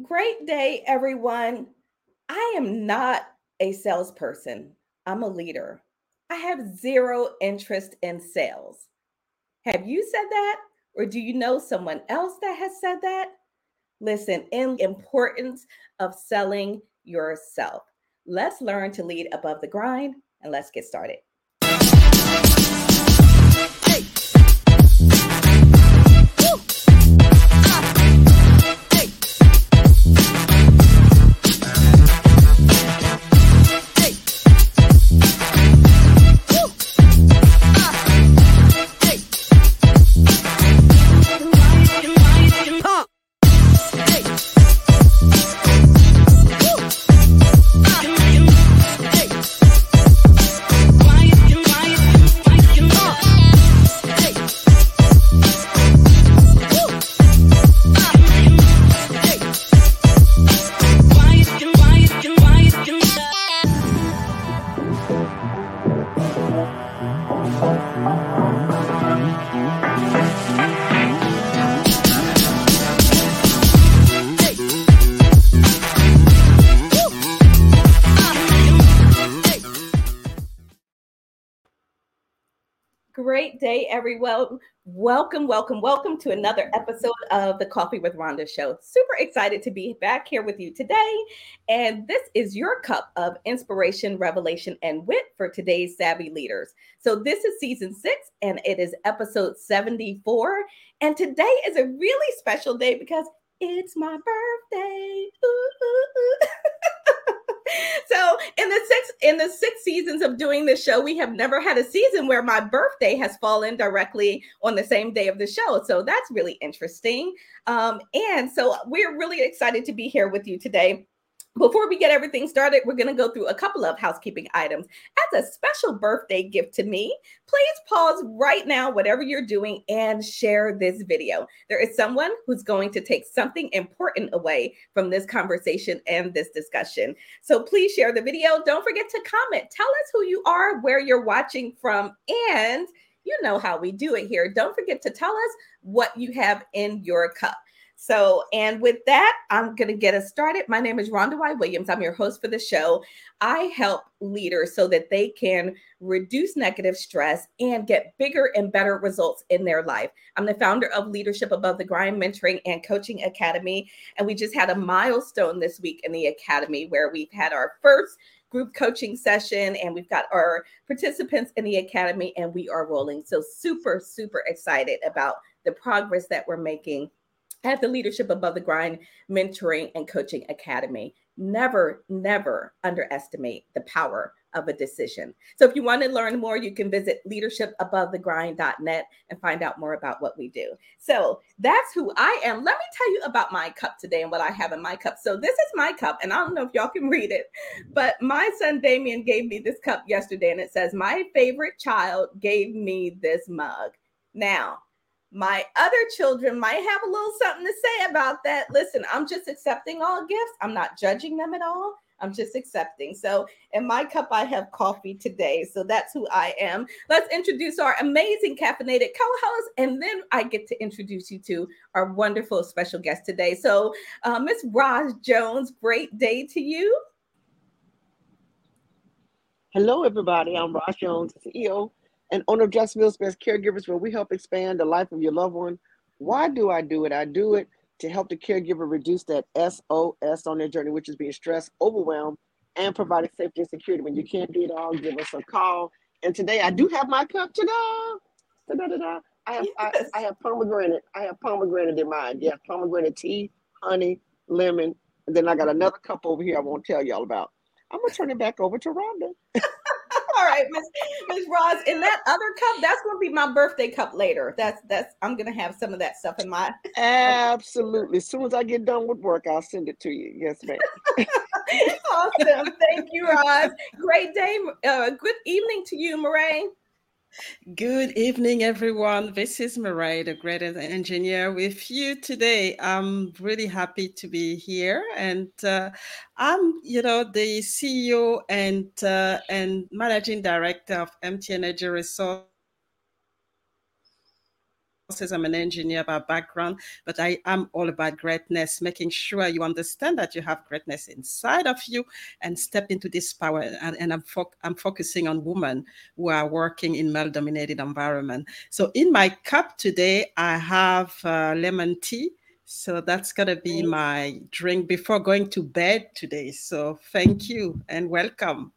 Great day, everyone. I am not a salesperson, I'm a leader. I have zero interest in sales. Have you said that? Or do you know someone else that has said that? Listen, in importance of selling yourself. Let's learn to lead above the grind and let's get started. Everyone. Welcome, welcome, welcome to another episode of the Coffee with Rhonda show. Super excited to be back here with you today. And this is your cup of inspiration, revelation, and wit for today's savvy leaders. So, this is season six, and it is episode 74. And today is a really special day because it's my birthday. Ooh, ooh, ooh. so in the six in the six seasons of doing this show we have never had a season where my birthday has fallen directly on the same day of the show. So that's really interesting. Um, and so we're really excited to be here with you today before we get everything started, we're going to go through a couple of housekeeping items. As a special birthday gift to me, please pause right now, whatever you're doing, and share this video. There is someone who's going to take something important away from this conversation and this discussion. So please share the video. Don't forget to comment. Tell us who you are, where you're watching from, and you know how we do it here. Don't forget to tell us what you have in your cup. So, and with that, I'm going to get us started. My name is Rhonda Y. Williams. I'm your host for the show. I help leaders so that they can reduce negative stress and get bigger and better results in their life. I'm the founder of Leadership Above the Grind Mentoring and Coaching Academy. And we just had a milestone this week in the Academy where we've had our first group coaching session and we've got our participants in the academy and we are rolling so super super excited about the progress that we're making at the Leadership Above the Grind Mentoring and Coaching Academy. Never, never underestimate the power of a decision. So if you want to learn more, you can visit leadershipabovethegrind.net and find out more about what we do. So that's who I am. Let me tell you about my cup today and what I have in my cup. So this is my cup, and I don't know if y'all can read it, but my son Damien gave me this cup yesterday, and it says, My favorite child gave me this mug. Now, my other children might have a little something to say about that. Listen, I'm just accepting all gifts. I'm not judging them at all. I'm just accepting. So, in my cup, I have coffee today. So, that's who I am. Let's introduce our amazing caffeinated co host, and then I get to introduce you to our wonderful special guest today. So, uh, Miss Roz Jones, great day to you. Hello, everybody. I'm Roz Jones, CEO and owner of Jacksonville's Best Caregivers, where we help expand the life of your loved one. Why do I do it? I do it to help the caregiver reduce that SOS on their journey, which is being stressed, overwhelmed, and providing safety and security. When you can't do it all, give us a call. And today I do have my cup. Ta-da! Ta-da-da-da. I have yes. I, I, have pomegranate. I have pomegranate in mine. Yeah, pomegranate tea, honey, lemon, and then I got another cup over here I won't tell y'all about. I'm gonna turn it back over to Rhonda. All right, Miss Miss Roz. In that other cup, that's gonna be my birthday cup later. That's that's I'm gonna have some of that stuff in my absolutely. As soon as I get done with work, I'll send it to you. Yes, ma'am. awesome. Thank you, Roz. Great day. Uh, good evening to you, Mireille. Good evening, everyone. This is Mireille, the greatest engineer, with you today. I'm really happy to be here, and uh, I'm, you know, the CEO and uh, and managing director of MT Energy Resource I'm an engineer by background, but I am all about greatness, making sure you understand that you have greatness inside of you and step into this power. And, and I'm, fo- I'm focusing on women who are working in male dominated environment. So in my cup today, I have uh, lemon tea. So that's going to be my drink before going to bed today. So thank you and welcome.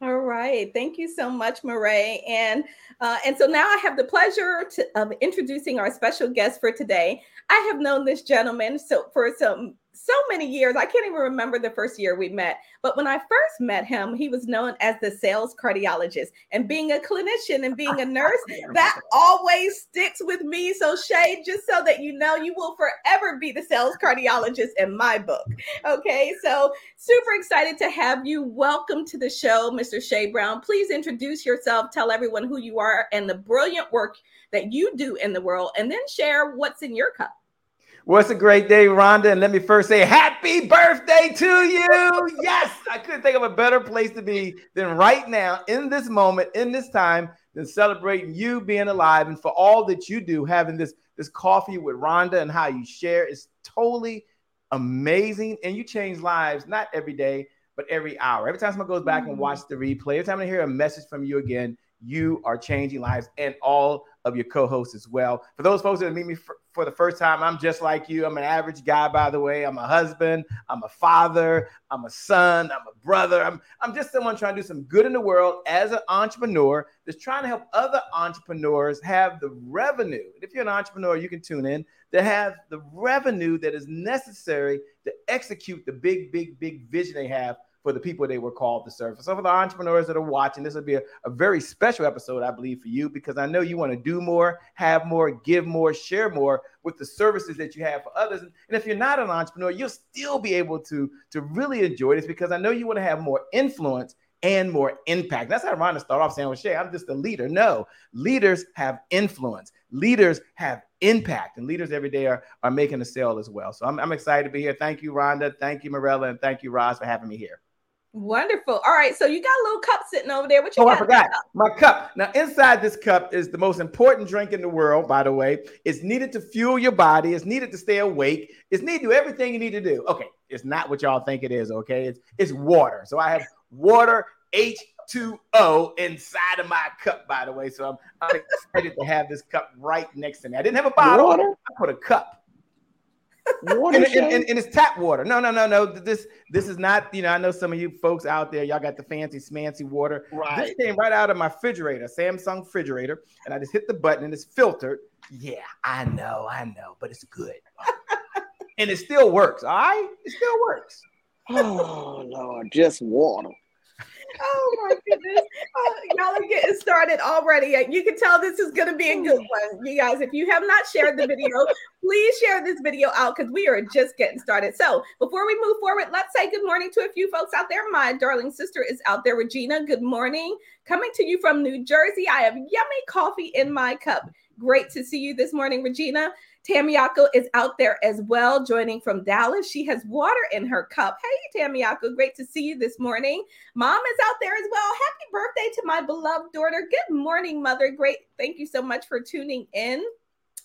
All right. Thank you so much, Mireille. And uh, and so now I have the pleasure to, of introducing our special guest for today. I have known this gentleman so for some so many years. I can't even remember the first year we met. But when I first met him, he was known as the sales cardiologist. And being a clinician and being a nurse, that always sticks with me. So, Che, just so that you know, you will forever be the sales cardiologist in my book. Okay. So, super excited to have you. Welcome to the show, Mr. Che Brown. Please introduce yourself, tell everyone who you are and the brilliant work that you do in the world, and then share what's in your cup. It's a great day, Rhonda. And let me first say happy birthday to you. Yes, I couldn't think of a better place to be than right now, in this moment, in this time, than celebrating you being alive and for all that you do, having this, this coffee with Rhonda and how you share is totally amazing. And you change lives, not every day, but every hour. Every time someone goes back and watch the replay, every time I hear a message from you again, you are changing lives and all of your co-hosts as well. For those folks that meet me for, for, the first time, I'm just like you. I'm an average guy, by the way. I'm a husband, I'm a father, I'm a son, I'm a brother. I'm, I'm just someone trying to do some good in the world as an entrepreneur that's trying to help other entrepreneurs have the revenue. And if you're an entrepreneur, you can tune in to have the revenue that is necessary to execute the big, big, big vision they have for the people they were called to serve. So for the entrepreneurs that are watching, this will be a, a very special episode, I believe, for you because I know you want to do more, have more, give more, share more with the services that you have for others. And, if you're not an entrepreneur, you'll still be able to to really enjoy this because I know you want to have more influence and more impact. That's how Rhonda start off saying, well, Che, I'm just a leader. No, leaders have influence. Leaders have impact, and leaders every day are, are making a sale as well. So I'm, I'm excited to be here. Thank you, Rhonda. Thank you, Morella, and thank you, Roz, for having me here. Wonderful. All right. So you got a little cup sitting over there. What you oh, got? I forgot. My cup. Now, inside this cup is the most important drink in the world, by the way. It's needed to fuel your body, it's needed to stay awake, it's needed to do everything you need to do. Okay. It's not what y'all think it is. Okay. It's, it's water. So I have water H2O inside of my cup, by the way. So I'm, I'm excited to have this cup right next to me. I didn't have a bottle, water? I put a cup water and, and, and, and, it's tap water. No, no, no, no. This this is not. You know, I know some of you folks out there. Y'all got the fancy smancy water. Right. This came right out of my refrigerator, Samsung refrigerator, and I just hit the button and it's filtered. Yeah, I know, I know, but it's good, and it still works. All right, it still works. Oh Lord, just water oh my goodness. Oh, y'all are getting started already. You can tell this is going to be a good one. You guys, if you have not shared the video, please share this video out because we are just getting started. So before we move forward, let's say good morning to a few folks out there. My darling sister is out there, Regina. Good morning. Coming to you from New Jersey. I have yummy coffee in my cup. Great to see you this morning, Regina. Tamiako is out there as well, joining from Dallas. She has water in her cup. Hey, Tamiako, great to see you this morning. Mom is out there as well. Happy birthday to my beloved daughter. Good morning, mother. Great. Thank you so much for tuning in.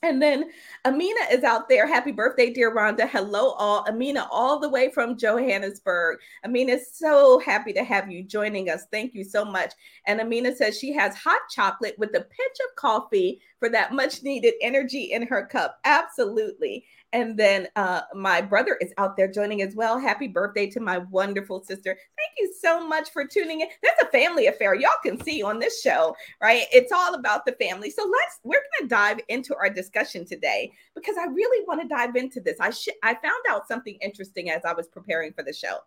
And then Amina is out there. Happy birthday, dear Rhonda. Hello, all. Amina, all the way from Johannesburg. Amina is so happy to have you joining us. Thank you so much. And Amina says she has hot chocolate with a pinch of coffee for that much needed energy in her cup. Absolutely. And then uh, my brother is out there joining as well. Happy birthday to my wonderful sister. Thank you so much for tuning in. That's a family affair. Y'all can see on this show, right? It's all about the family. So let's we're going to dive into our discussion today because I really want to dive into this. I sh- I found out something interesting as I was preparing for the show.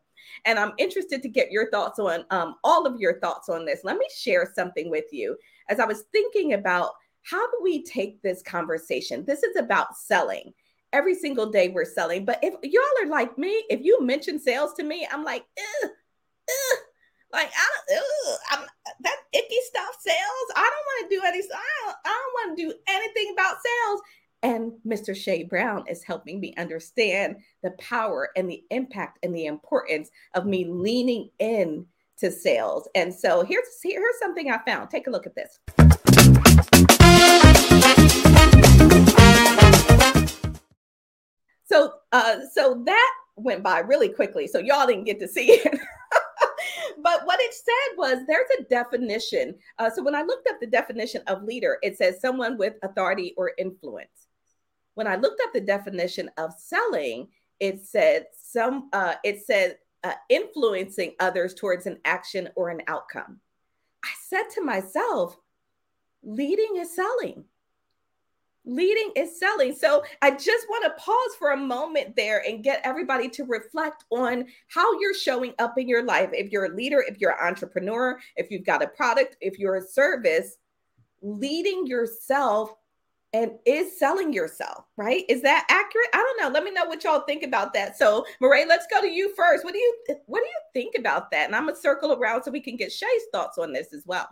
And I'm interested to get your thoughts on um, all of your thoughts on this. Let me share something with you. As I was thinking about how do we take this conversation? This is about selling every single day we're selling. But if y'all are like me, if you mention sales to me, I'm like, ugh, ugh. like I don't, I'm, that icky stuff sales. I don't want to do any. I don't, I don't want to do anything about sales. And Mr. Che Brown is helping me understand the power and the impact and the importance of me leaning in to sales. And so here's here's something I found. Take a look at this. So, uh, so that went by really quickly. So y'all didn't get to see it. but what it said was there's a definition. Uh, so when I looked up the definition of leader, it says someone with authority or influence. When I looked up the definition of selling, it said some. Uh, it said uh, influencing others towards an action or an outcome. I said to myself, leading is selling leading is selling. So I just want to pause for a moment there and get everybody to reflect on how you're showing up in your life. If you're a leader, if you're an entrepreneur, if you've got a product, if you're a service, leading yourself and is selling yourself, right? Is that accurate? I don't know. Let me know what y'all think about that. So, Mireille, let's go to you first. What do you what do you think about that? And I'm gonna circle around so we can get Che's thoughts on this as well.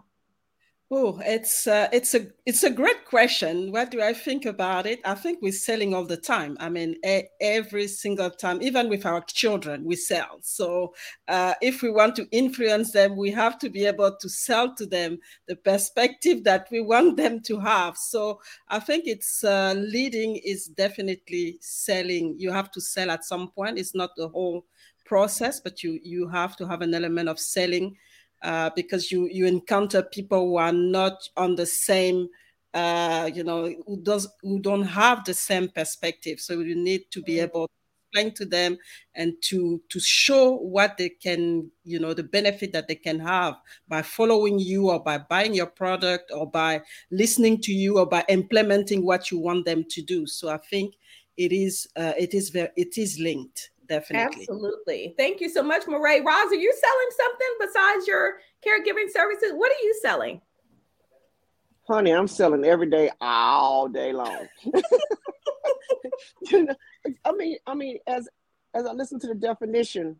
Oh, it's uh, it's a it's a great question. What do I think about it? I think we're selling all the time. I mean, a- every single time, even with our children, we sell. So, uh, if we want to influence them, we have to be able to sell to them the perspective that we want them to have. So, I think it's uh, leading is definitely selling. You have to sell at some point. It's not the whole process, but you you have to have an element of selling uh, because you you encounter people who are not on the same uh, you know who does who don't have the same perspective. So you need to be able to explain to them and to to show what they can you know the benefit that they can have by following you or by buying your product or by listening to you or by implementing what you want them to do. So i think it is uh, it is very it is linked definitely. Absolutely. Thank you so much, Mireille. Roz, are you selling something besides your caregiving services? What are you selling? Honey, I'm selling every day, all day long. you know, I mean, I mean, as as I listen to the definition,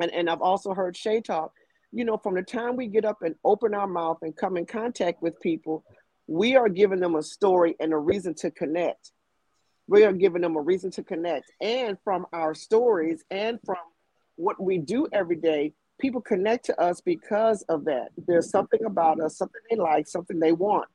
and, and I've also heard Che talk, you know, from the time we get up and open our mouth and come in contact with people, we are giving them a story and a reason to connect we are giving them a reason to connect. And from our stories and from what we do every day, people connect to us because of that. There's something about us, something they like, something they want.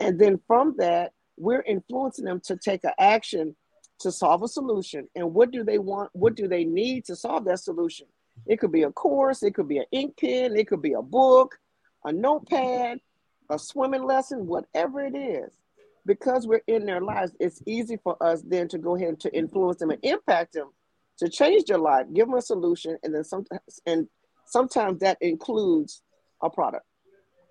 And then from that, we're influencing them to take an action to solve a solution. And what do they want? What do they need to solve that solution? It could be a course, it could be an ink pen, it could be a book, a notepad, a swimming lesson, whatever it is because we're in their lives, it's easy for us then to go ahead and to influence them and impact them to change their life, give them a solution, and then sometimes and sometimes that includes a product.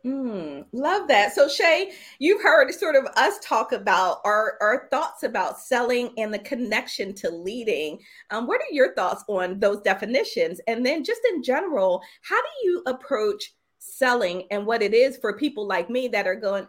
Mm, love that. So Che, you've heard sort of us talk about our, our thoughts about selling and the connection to leading. Um, what are your thoughts on those definitions? And then just in general, how do you approach selling and what it is for people like me that are going,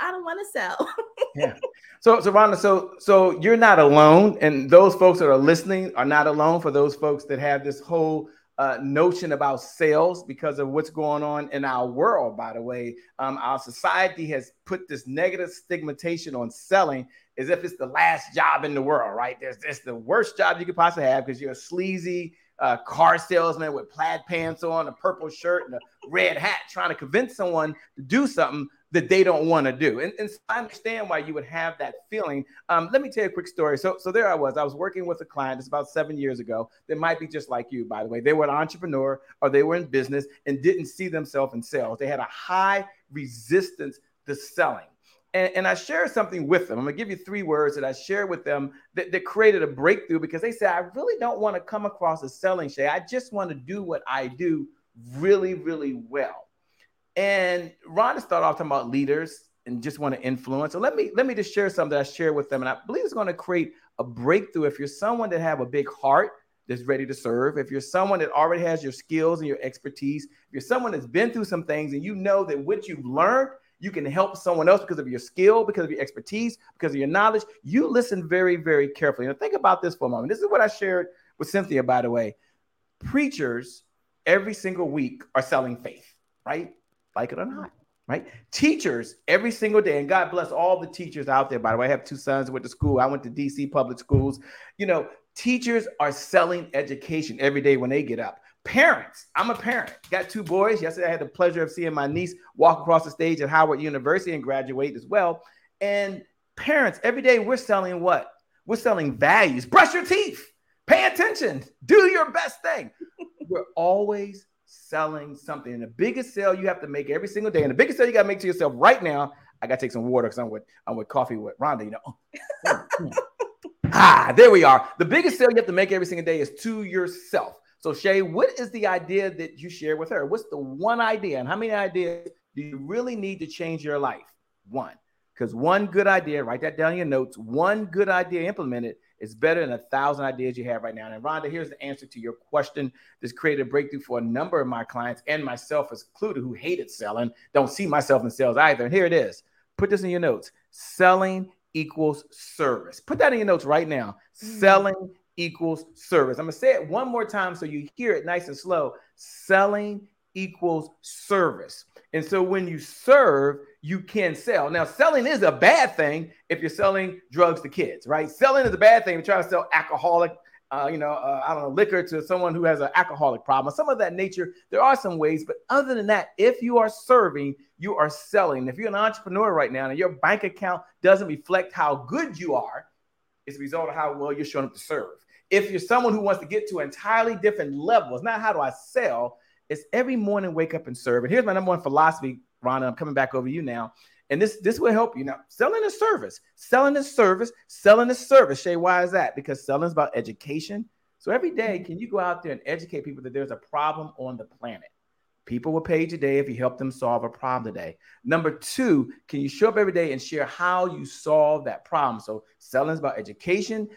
I don't want to sell. yeah. So, so Rhonda, so so you're not alone, and those folks that are listening are not alone. For those folks that have this whole uh, notion about sales because of what's going on in our world. By the way, um, our society has put this negative stigmatization on selling as if it's the last job in the world. Right? There's it's the worst job you could possibly have because you're a sleazy uh, car salesman with plaid pants on, a purple shirt, and a red hat, trying to convince someone to do something that they don't want to do. And, and so I understand why you would have that feeling. Um, let me tell you a quick story. So, so there I was. I was working with a client. It's about seven years ago. They might be just like you, by the way. They were an entrepreneur or they were in business and didn't see themselves in sales. They had a high resistance to selling. And, and I shared something with them. I'm gonna give you three words that I shared with them that, that created a breakthrough because they said, I really don't want to come across as selling Che. I just want to do what I do really, really well. And Ron started off talking about leaders and just want to influence. So let me let me just share something that I shared with them. And I believe it's going to create a breakthrough if you're someone that have a big heart that's ready to serve, if you're someone that already has your skills and your expertise, if you're someone that's been through some things and you know that what you've learned you can help someone else because of your skill, because of your expertise, because of your knowledge. You listen very, very carefully. And think about this for a moment. This is what I shared with Cynthia, by the way. Preachers every single week are selling faith, right? Like it or not, right? Teachers every single day, and God bless all the teachers out there. By the way, I have two sons who went to school. I went to DC public schools. You know, teachers are selling education every day when they get up. Parents, I'm a parent. Got two boys. Yesterday, I had the pleasure of seeing my niece walk across the stage at Howard University and graduate as well. And parents, every day we're selling what? We're selling values. Brush your teeth. Pay attention. Do your best thing. We're always selling something. And the biggest sale you have to make every single day, and the biggest sale you got to make to yourself right now. I got to take some water because I'm with I'm with coffee with Rhonda. You know. ah, there we are. The biggest sale you have to make every single day is to yourself. So Che, what is the idea that you share with her? What's the one idea, and how many ideas do you really need to change your life? One, because one good idea, write that down in your notes. One good idea implemented is better than a thousand ideas you have right now. And Rhonda, here's the answer to your question. This created a breakthrough for a number of my clients and myself included who hated selling, don't see myself in sales either. And here it is. Put this in your notes. Selling equals service. Put that in your notes right now. Mm-hmm. Selling equals service. I'm going to say it one more time so you hear it nice and slow. Selling equals service. And so when you serve, you can sell. Now, selling is a bad thing if you're selling drugs to kids, right? Selling is a bad thing. You're trying to sell alcoholic, uh, you know, uh, I don't know, liquor to someone who has an alcoholic problem, some of that nature. There are some ways, but other than that, if you are serving, you are selling. If you're an entrepreneur right now and your bank account doesn't reflect how good you are, it's a result of how well you're showing up to serve. If you're someone who wants to get to entirely different levels, not how do I sell, it's every morning wake up and serve. And here's my number one philosophy, Rhonda. I'm coming back over you now. And this this will help you now. Selling a service, selling a service, selling a service. Che, why is that? Because selling is about education. So every day, mm-hmm. can you go out there and educate people that there's a problem on the planet? People will pay today if you help them solve a problem today. Number two, can you show up every day and share how you solve that problem? So selling is about education.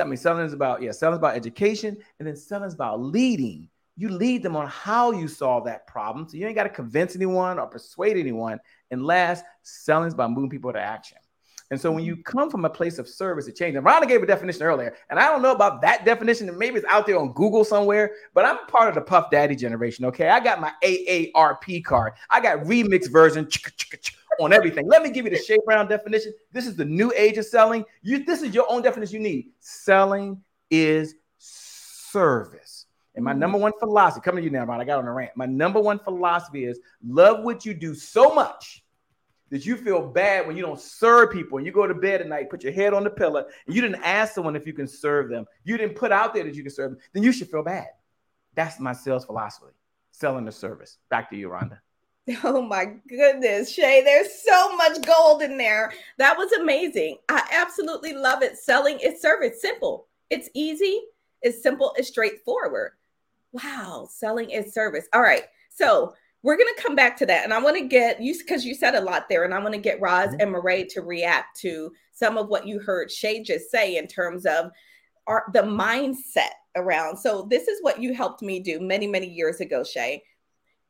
I mean, selling is about yeah, selling is about education, and then selling is about leading you lead them on how you solve that problem. So you ain't got to convince anyone or persuade anyone. And last, selling is about moving people to action. And so when you mm-hmm. come from a place of service, it changes. And Rhonda gave a definition earlier, and I don't know about that definition, and maybe it's out there on Google somewhere, but I'm part of the Puff Daddy generation. Okay. I got my AARP card. I got remix version on everything. Let me give you the Che Brown definition. This is the new age of selling. You this is your own definition you need. Selling is service. And my number one philosophy, coming to you now, Ron, I got on a rant. My number one philosophy is love what you do so much that you feel bad when you don't serve people and you go to bed at night, put your head on the pillow, and you didn't ask someone if you can serve them. You didn't put out there that you can serve them, then you should feel bad. That's my sales philosophy. Selling the service. Back to you, Rhonda. Oh my goodness, Che, there's so much gold in there. That was amazing. I absolutely love it. Selling is service. Simple. It's easy. It's simple. It's straightforward wow, selling is service. All right. So we're going to come back to that. And I want to get you because you said a lot there, and I want to get Roz mm-hmm. and Mireille to react to some of what you heard Che just say in terms of our, the mindset around. So, this is what you helped me do many, many years ago, Che.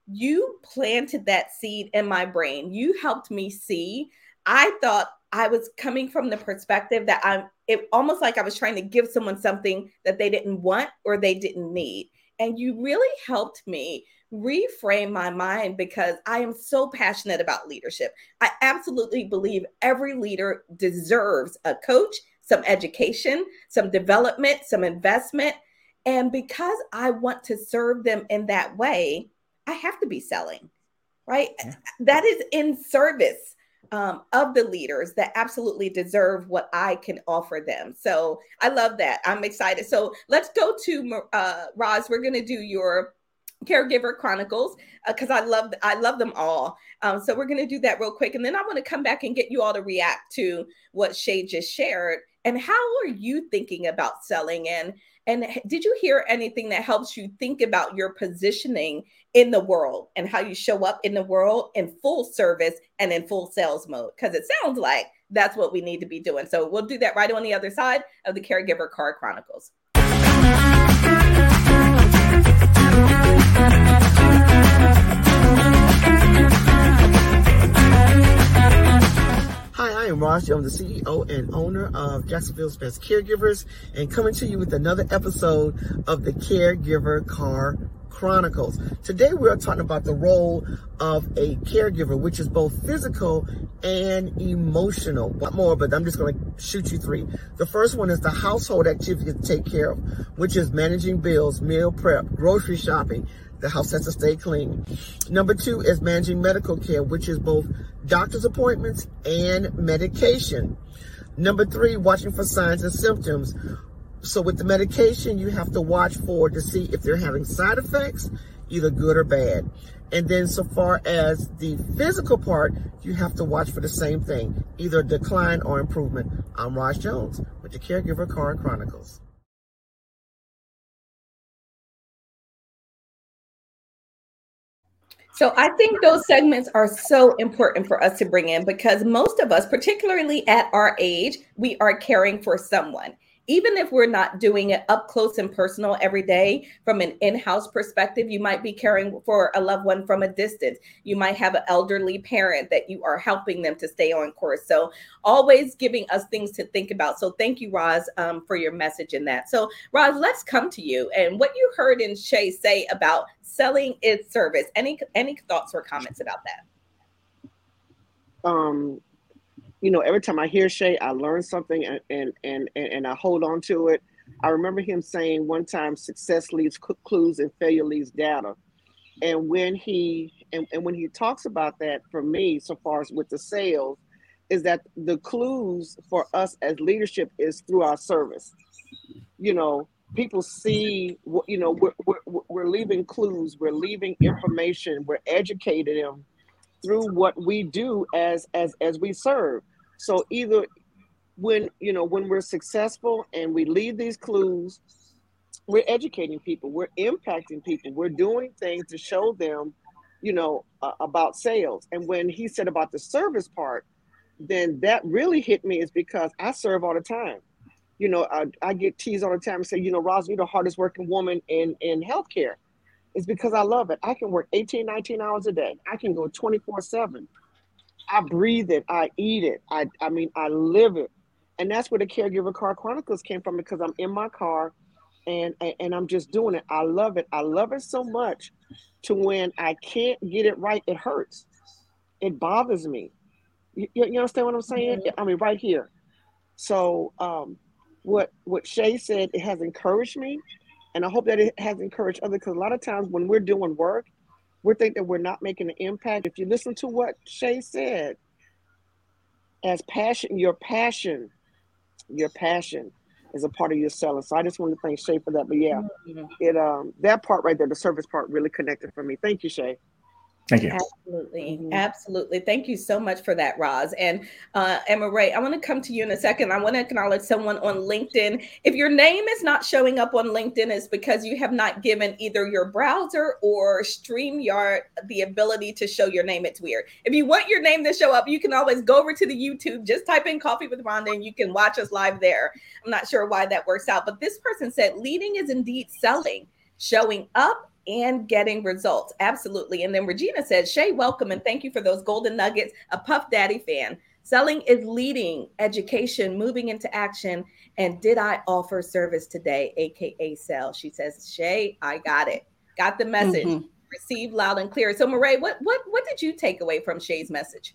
You planted that seed in my brain. You helped me see. I thought I was coming from the perspective that I'm it almost like I was trying to give someone something that they didn't want or they didn't need. And you really helped me reframe my mind because I am so passionate about leadership. I absolutely believe every leader deserves a coach, some education, some development, some investment. And because I want to serve them in that way, I have to be selling, right? Yeah. That is in service um, of the leaders that absolutely deserve what I can offer them. So I love that. I'm excited. So let's go to uh, Roz. We're going to do your caregiver chronicles because uh, I love I love them all. Um, so we're going to do that real quick, and then I want to come back and get you all to react to what Che just shared. And how are you thinking about selling? And and did you hear anything that helps you think about your positioning in the world and how you show up in the world in full service and in full sales mode? Because it sounds like that's what we need to be doing. So we'll do that right on the other side of the Caregiver Car Chronicles. Am Ross. I'm the CEO and owner of Jacksonville's Best Caregivers and coming to you with another episode of the Caregiver Car Chronicles. Today we are talking about the role of a caregiver, which is both physical and emotional. What more, but I'm just going to shoot you three. The first one is the household activities to take care of, which is managing bills, meal prep, grocery shopping, the house has to stay clean. Number two is managing medical care, which is both doctor's appointments and medication. Number three, watching for signs and symptoms. So with the medication, you have to watch for to see if they're having side effects, either good or bad. And then so far as the physical part, you have to watch for the same thing, either decline or improvement. I'm Ross Jones with the Caregiver Car Chronicles. So I think those segments are so important for us to bring in because most of us, particularly at our age, we are caring for someone even if we're not doing it up close and personal every day from an in-house perspective you might be caring for a loved one from a distance. You might have an elderly parent that you are helping them to stay on course. So always giving us things to think about. So thank you roz um, for your message in that. So roz let's come to you and what you heard in Che say about selling its service. Any any thoughts or comments about that? Um you know, every time I hear Che, I learn something and and and and I hold on to it. I remember him saying one time, "Success leaves clues and failure leaves data." And when he and, and when he talks about that, for me, so far as with the sales, is that the clues for us as leadership is through our service. You know, people see, you know, we're, we're, we're leaving clues, we're leaving information, we're educating them through what we do as as as we serve so either when you know when we're successful and we leave these clues, we're educating people, we're impacting people, we're doing things to show them, you know, uh, about sales. And when he said about the service part, then that really hit me is because I serve all the time. You know, I, I get teased all the time and say, you know, Roz, you're the hardest working woman in in healthcare. It's because I love it. I can work 18, 19 hours a day. I can go 24 7. I breathe it, I eat it, I I mean I live it. And that's where the caregiver car chronicles came from because I'm in my car and, and and I'm just doing it. I love it. I love it so much to when I can't get it right, it hurts. It bothers me. You, you understand what I'm saying? Mm-hmm. I mean, right here. So um, what what Che said, it has encouraged me, and I hope that it has encouraged others. Because a lot of times when we're doing work, we think that we're not making an impact. If you listen to what Che said, as passion, your passion, your passion is a part of your selling. So I just want to thank Che for that. But yeah, mm-hmm. it um that part right there, the service part really connected for me. Thank you, Che. Thank you. Absolutely. Mm-hmm. Absolutely. Thank you so much for that, Roz. And uh, Emma Ray, I want to come to you in a second. I want to acknowledge someone on LinkedIn. If your name is not showing up on LinkedIn, it's because you have not given either your browser or StreamYard the ability to show your name. It's weird. If you want your name to show up, you can always go over to the YouTube, just type in Coffee with Rhonda, and you can watch us live there. I'm not sure why that works out, but this person said leading is indeed selling, showing up and getting results. Absolutely. And then Regina says, Che, welcome and thank you for those golden nuggets. A Puff Daddy fan. Selling is leading, education, moving into action. And did I offer service today, aka sell? She says, Che, I got it. Got the message. Mm-hmm. Received loud and clear. So, Mireille, what what what did you take away from Che's message?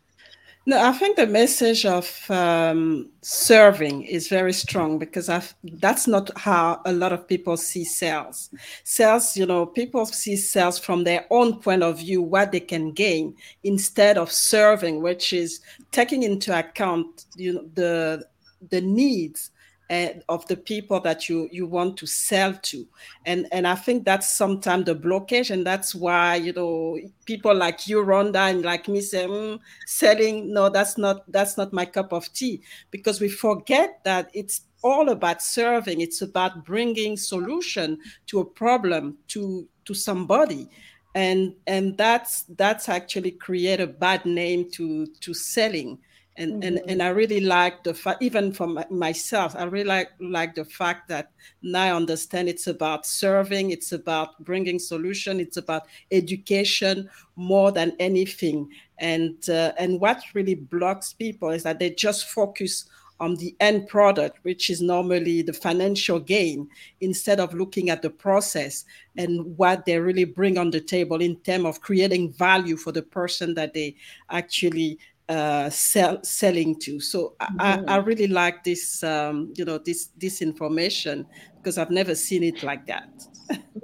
No, I think the message of um, serving is very strong because I've, that's not how a lot of people see sales. Sales, you know, people see sales from their own point of view, what they can gain, instead of serving, which is taking into account, you know, the the needs and of the people that you you want to sell to. And and i think that's sometimes the blockage and that's why you know people like you rhonda and like me say mm, selling no that's not that's not my cup of tea. Because we forget that it's all about serving. It's about bringing solution to a problem to to somebody. And and that's that's actually create a bad name to to selling and mm-hmm. and and I really like the fact, even for myself, I really like like the fact that now I understand it's about serving, it's about bringing solution, it's about education more than anything. And uh, and what really blocks people is that they just focus on the end product, which is normally the financial gain, instead of looking at the process and what they really bring on the table in terms of creating value for the person that they actually uh, sell, selling to. So mm-hmm. I, I, really like this, um, you know, this this information because I've never seen it like that.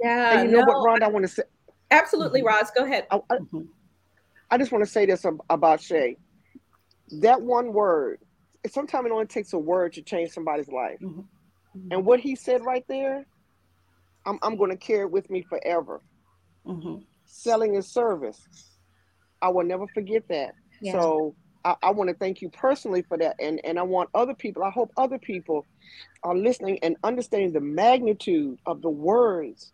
Yeah, and you know no, what, Ron? I, I want to say. Absolutely, mm-hmm. Roz. Go ahead. I, I, mm-hmm. I just want to say this about Che. That one word, sometimes it only takes a word to change somebody's life. Mm-hmm. And what he said right there, I'm, I'm going to carry it with me forever. Mm-hmm. Selling a service. I will never forget that. Yeah. So I, I want to thank you personally for that. And, and I want other people, I hope other people are listening and understanding the magnitude of the words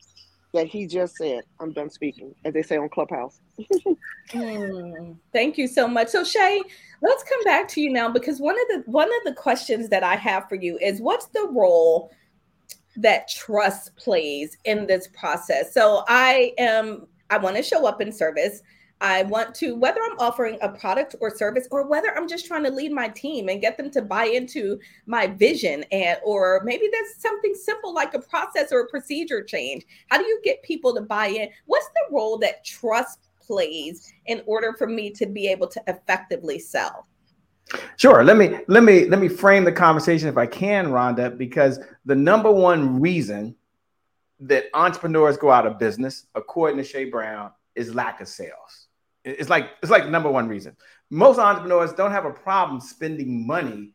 that he just said. I'm done speaking, as they say on Clubhouse. mm, thank you so much. So Che, let's come back to you now because one of the one of the questions that I have for you is what's the role that trust plays in this process? So I am I want to show up in service. I want to, whether I'm offering a product or service, or whether I'm just trying to lead my team and get them to buy into my vision, and or maybe there's something simple like a process or a procedure change. How do you get people to buy in? What's the role that trust plays in order for me to be able to effectively sell? Sure. Let me let me let me frame the conversation if I can, Rhonda, because the number one reason that entrepreneurs go out of business, according to Che Brown, is lack of sales. It's like it's like number one reason. Most entrepreneurs don't have a problem spending money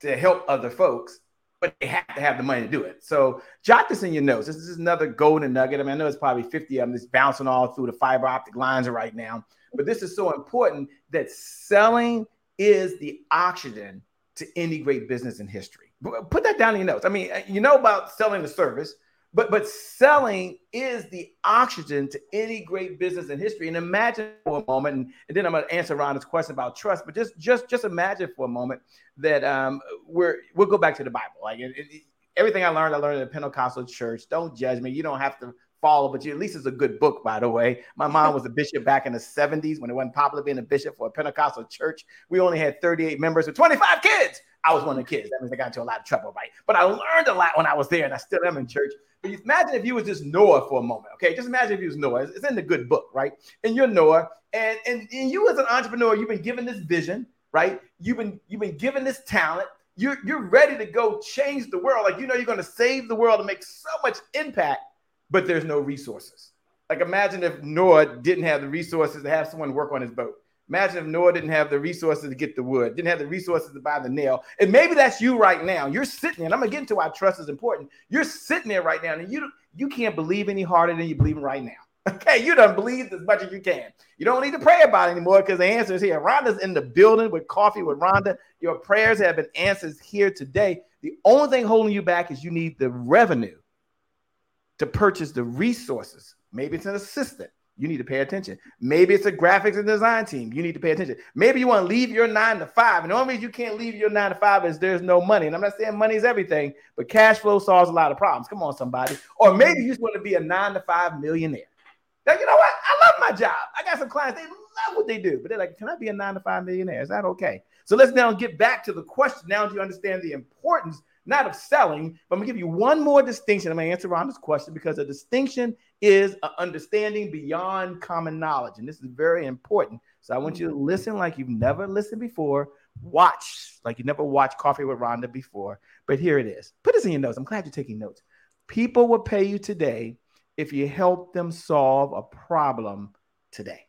to help other folks, but they have to have the money to do it. So jot this in your notes. This is another golden nugget. I mean, I know it's probably 50 of them that's bouncing all through the fiber optic lines right now, but this is so important that selling is the oxygen to any great business in history. Put that down in your notes. I mean, you know about selling the service but but selling is the oxygen to any great business in history. And imagine for a moment, and, and then I'm going to answer Ron's question about trust. But just just just imagine for a moment that um, we're we'll go back to the Bible. Like it, it, everything I learned, I learned at the Pentecostal church. Don't judge me. You don't have to follow, but you, at least it's a good book, by the way. My mom was a bishop back in the 70s when it wasn't popular being a bishop for a Pentecostal church. We only had 38 members with 25 kids. I was one of the kids. That means I got into a lot of trouble, right? But I learned a lot when I was there, and I still am in church. But imagine if you was just Noah for a moment, okay? Just imagine if you was Noah. It's in the good book, right? And you're Noah, and, and, and you as an entrepreneur, you've been given this vision, right? You've been you've been given this talent. You're you're ready to go change the world. Like you know you're going to save the world and make so much impact, but there's no resources. Like imagine if Noah didn't have the resources to have someone work on his boat. Imagine if Noah didn't have the resources to get the wood, didn't have the resources to buy the nail. And maybe that's you right now. You're sitting there, and I'm gonna get into why trust is important. You're sitting there right now, and you you can't believe any harder than you believe right now. Okay, you done believe as much as you can. You don't need to pray about it anymore because the answer is here. Rhonda's in the building with coffee with Rhonda. Your prayers have been answered here today. The only thing holding you back is you need the revenue to purchase the resources. Maybe it's an assistant you need to pay attention. Maybe it's a graphics and design team. You need to pay attention. Maybe you want to leave your nine to five. And the only reason you can't leave your nine to five is there's no money. And I'm not saying money is everything, but cash flow solves a lot of problems. Come on, somebody. Or maybe you just want to be a nine to five millionaire. Now, you know what? I love my job. I got some clients, they love what they do, but they're like, can I be a nine to five millionaire? Is that okay? So let's now get back to the question. Now do you understand the importance not of selling, but I'm gonna give you one more distinction. I'm gonna answer Rhonda's question because a distinction is an understanding beyond common knowledge. And this is very important. So I want you to listen like you've never listened before. Watch like you never watched Coffee with Rhonda before. But here it is. Put this in your notes. I'm glad you're taking notes. People will pay you today if you help them solve a problem today.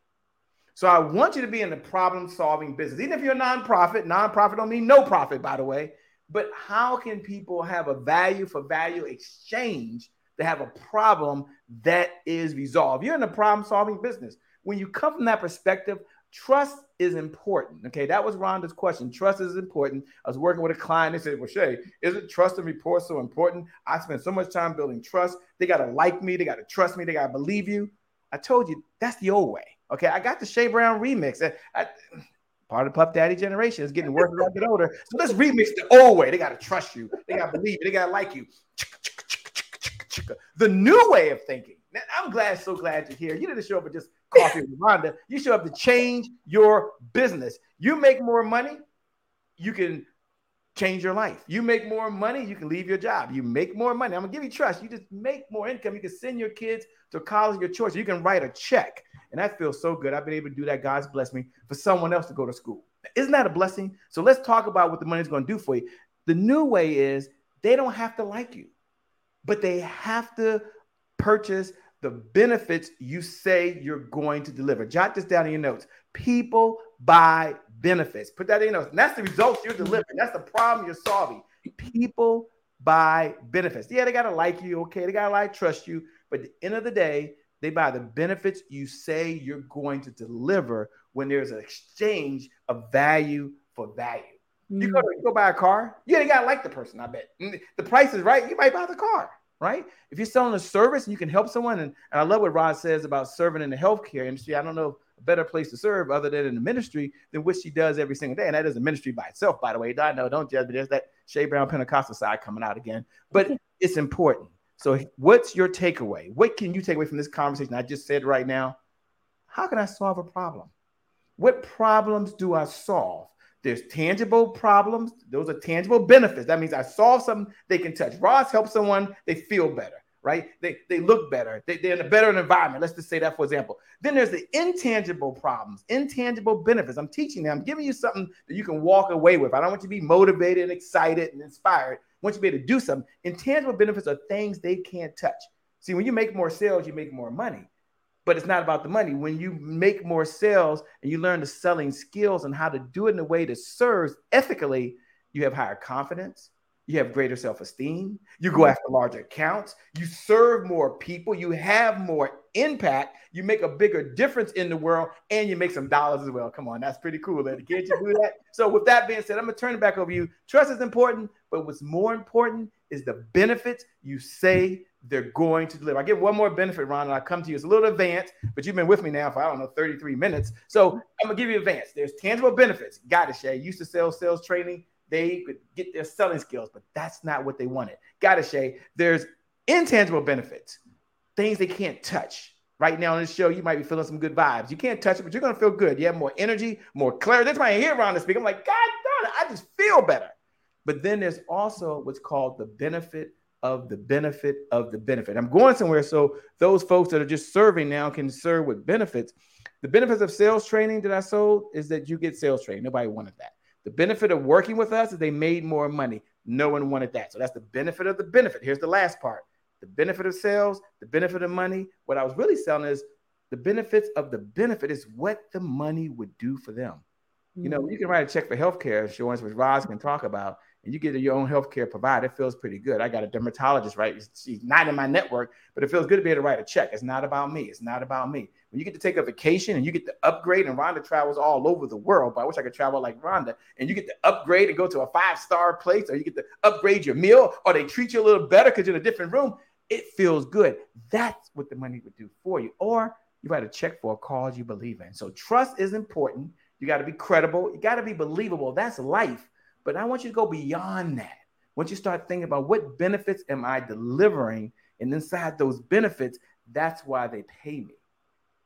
So I want you to be in the problem solving business. Even if you're a nonprofit, nonprofit don't mean no profit, by the way. But how can people have a value for value exchange to have a problem that is resolved? You're in a problem solving business. When you come from that perspective, trust is important. Okay, that was Rhonda's question. Trust is important. I was working with a client. They said, Well, Che, isn't trust and rapport so important? I spend so much time building trust. They got to like me. They got to trust me. They got to believe you. I told you that's the old way. Okay, I got the Che Brown remix. I, I, part of the Puff Daddy generation is getting worse as I get older. So let's remix the old way. They got to trust you. They got to believe you. They got to like you. The new way of thinking. I'm glad, so glad you're here. You didn't show up with just coffee with Rhonda. You show up to change your business. You make more money, you can change your life. You make more money, you can leave your job. You make more money. I'm gonna give you trust. You just make more income. You can send your kids to college your choice. You can write a check. And that feels so good. I've been able to do that. God's blessed me for someone else to go to school. Isn't that a blessing? So let's talk about what the money's going to do for you. The new way is they don't have to like you, but they have to purchase the benefits you say you're going to deliver. Jot this down in your notes. People buy benefits. Put that in your notes. And that's the results you're delivering. That's the problem you're solving. People buy benefits. Yeah, they gotta like you, okay? They gotta like trust you, but at the end of the day, they buy the benefits you say you're going to deliver when there's an exchange of value for value. Mm-hmm. You go to you go buy a car, you ain't gotta like the person. I bet the price is right. You might buy the car, right? If you're selling a service and you can help someone, and, and I love what Roz says about serving in the healthcare industry. I don't know a better place to serve other than in the ministry than what she does every single day, and that is a ministry by itself. By the way, I know, don't judge me. There's that Che Brown Pentecostal side coming out again, but it's important. So, what's your takeaway? What can you take away from this conversation I just said right now? How can I solve a problem? What problems do I solve? There's tangible problems. Those are tangible benefits. That means I solve something they can touch. Roz helps someone, they feel better, right? They, they look better. They, they're in a better environment. Let's just say that, for example. Then there's the intangible problems, intangible benefits. I'm teaching them, I'm giving you something that you can walk away with. I don't want you to be motivated and excited and inspired. Once you be able to do something, intangible benefits are things they can't touch. See, when you make more sales, you make more money. But it's not about the money. When you make more sales and you learn the selling skills and how to do it in a way that serves ethically, you have higher confidence, you have greater self-esteem, you go after larger accounts, you serve more people, you have more impact, you make a bigger difference in the world, and you make some dollars as well. Come on, that's pretty cool. Can't you do that? So, with that being said, I'm gonna turn it back over to you. Trust is important, but what's more important is the benefits you say they're going to deliver. I give one more benefit, Ron, and I come to you. It's a little advanced, but you've been with me now for I don't know 33 minutes. So I'm gonna give you advance. There's tangible benefits. Got it, Che. Used to sell sales training. They could get their selling skills, but that's not what they wanted. Got it, Che. There's intangible benefits, things they can't touch. Right now on this show, you might be feeling some good vibes. You can't touch it, but you're gonna feel good. You have more energy, more clarity. That's why I hear Ron speak. I'm like, God darn it, I just feel better. But then there's also what's called the benefit of the benefit of the benefit. I'm going somewhere so those folks that are just serving now can serve with benefits. The benefits of sales training that I sold is that you get sales training. Nobody wanted that. The benefit of working with us is they made more money. No one wanted that. So that's the benefit of the benefit. Here's the last part the benefit of sales, the benefit of money. What I was really selling is the benefits of the benefit is what the money would do for them. Mm-hmm. You know, you can write a check for healthcare insurance, which Roz can talk about and you get your own healthcare provider, it feels pretty good. I got a dermatologist, right? She's not in my network, but it feels good to be able to write a check. It's not about me. It's not about me. When you get to take a vacation and you get to upgrade, and Rhonda travels all over the world, but I wish I could travel like Rhonda, and you get to upgrade and go to a five star place, or you get to upgrade your meal, or they treat you a little better because you're in a different room. It feels good. That's what the money would do for you. Or you write a check for a cause you believe in. So trust is important. You got to be credible. You got to be believable. That's life. But I want you to go beyond that. Once you start thinking about what benefits am I delivering, and inside those benefits, that's why they pay me.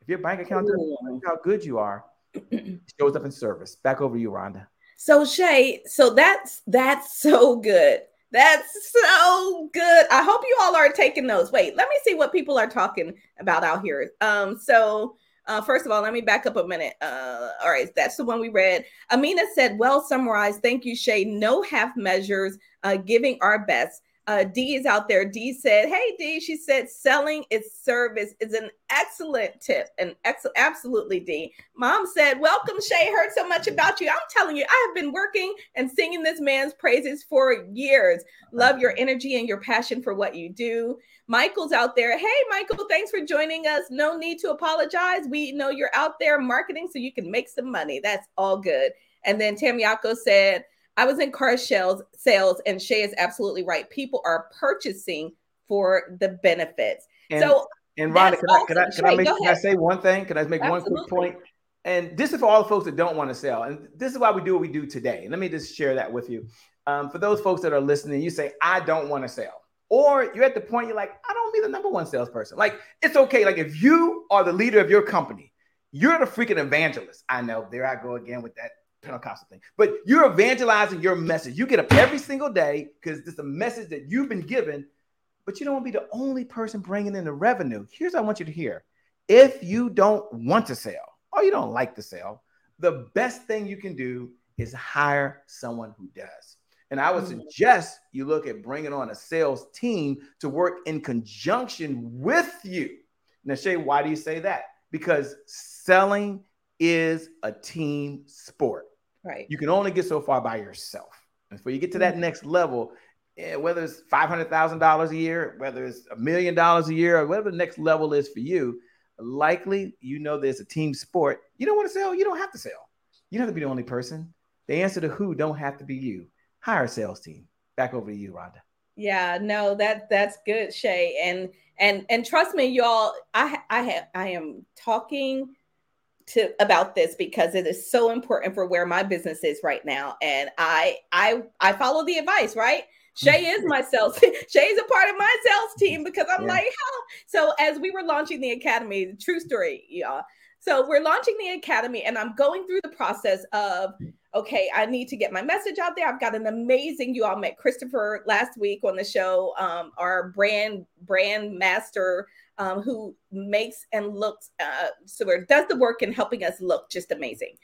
If your bank account doesn't how good you are, it shows up in service. Back over to you, Rhonda. So Che, so that's that's so good. That's so good. I hope you all are taking those. Wait, let me see what people are talking about out here. Um, so uh, first of all, let me back up a minute. Uh, all right, that's the one we read. Amina said, well summarized. Thank you, Che. No half measures, uh, giving our best. Uh, D is out there. D said, Hey, D, she said, selling is service is an excellent tip. And ex- absolutely, D. Mom said, Welcome, Che. Heard so much about you. I'm telling you, I have been working and singing this man's praises for years. Love your energy and your passion for what you do. Michael's out there. Hey, Michael, thanks for joining us. No need to apologize. We know you're out there marketing so you can make some money. That's all good. And then Tamiako said, I was in car sales sales, and Che is absolutely right. People are purchasing for the benefits. And, so and Rhonda, can I, can I, can I, make, can I say one thing? Can I make absolutely. one quick point? And this is for all the folks that don't want to sell. And this is why we do what we do today. Let me just share that with you. Um, for those folks that are listening, you say, I don't want to sell. Or you're at the point you're like, I don't be the number one salesperson. Like, it's okay. Like, if you are the leader of your company, you're the freaking evangelist. I know, there I go again with that Pentecostal thing, but you're evangelizing your message. You get up every single day because it's a message that you've been given, but you don't want to be the only person bringing in the revenue. Here's what I want you to hear if you don't want to sell or you don't like to sell, the best thing you can do is hire someone who does. And I would mm. suggest you look at bringing on a sales team to work in conjunction with you Now, Che, why do you say that? Because selling is a team sport. Right. You can only get so far by yourself. And before you get to that mm-hmm. next level, yeah, whether it's five hundred thousand dollars a year, whether it's a million dollars a year, or whatever the next level is for you, likely you know there's a team sport. You don't want to sell, you don't have to sell. You don't have to be the only person. The answer to who don't have to be you. Hire a sales team. Back over to you, Rhonda. Yeah, no, that that's good, Che. And and and trust me, y'all, I I have I am talking to about this because it is so important for where my business is right now. And I I I follow the advice, right? Che is my sales. Che's a part of my sales team because I'm yeah. like? So as we were launching the academy, true story, y'all. So we're launching the academy, and I'm going through the process of okay, I need to get my message out there. I've got an amazing. You all met Christopher last week on the show. Um, our brand brand master um, who makes and looks uh, so does the work in helping us look just amazing.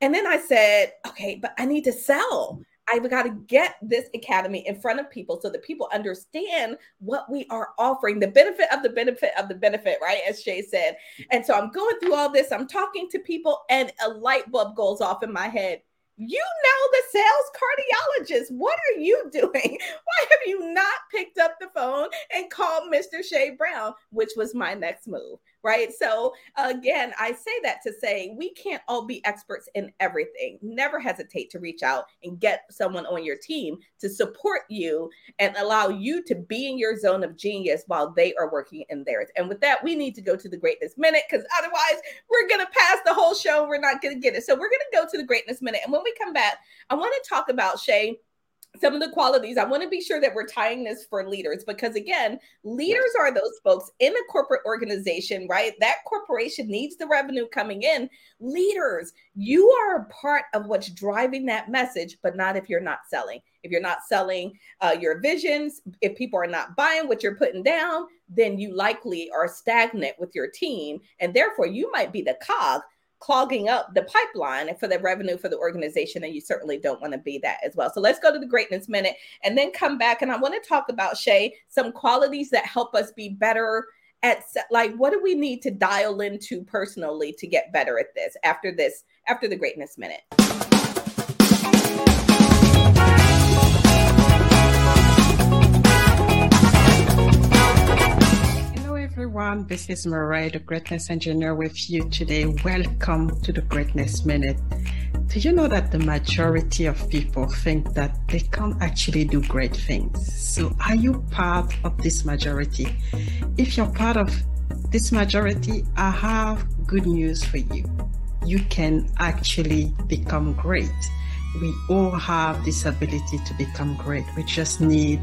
And then I said, okay, but I need to sell. I've got to get this academy in front of people so that people understand what we are offering, the benefit of the benefit of the benefit, right? As Che said. And so I'm going through all this, I'm talking to people, and a light bulb goes off in my head. You know the sales cardiologist. What are you doing? Why have you not picked up the phone and called Mr. Che Brown, which was my next move? right? So, again, I say that to say we can't all be experts in everything. Never hesitate to reach out and get someone on your team to support you and allow you to be in your zone of genius while they are working in theirs. And with that, we need to go to the greatness minute because otherwise, we're going to pass the whole show. We're not going to get it. So, we're going to go to the greatness minute. And when we come back, I want to talk about Che some of the qualities. I want to be sure that we're tying this for leaders because, again, leaders are those folks in a corporate organization, right? That corporation needs the revenue coming in. Leaders, you are a part of what's driving that message, but not if you're not selling. If you're not selling uh, your visions, if people are not buying what you're putting down, then you likely are stagnant with your team. And therefore, you might be the cog clogging up the pipeline for the revenue for the organization and you certainly don't want to be that as well. So let's go to the greatness minute and then come back and i want to talk about Che some qualities that help us be better at like what do we need to dial into personally to get better at this after this after the greatness minute everyone. This is Mireille, the Greatness Engineer, with you today. Welcome to the Greatness Minute. Do you know that the majority of people think that they can't actually do great things? So, are you part of this majority? If you're part of this majority, I have good news for you. You can actually become great. We all have this ability to become great. We just need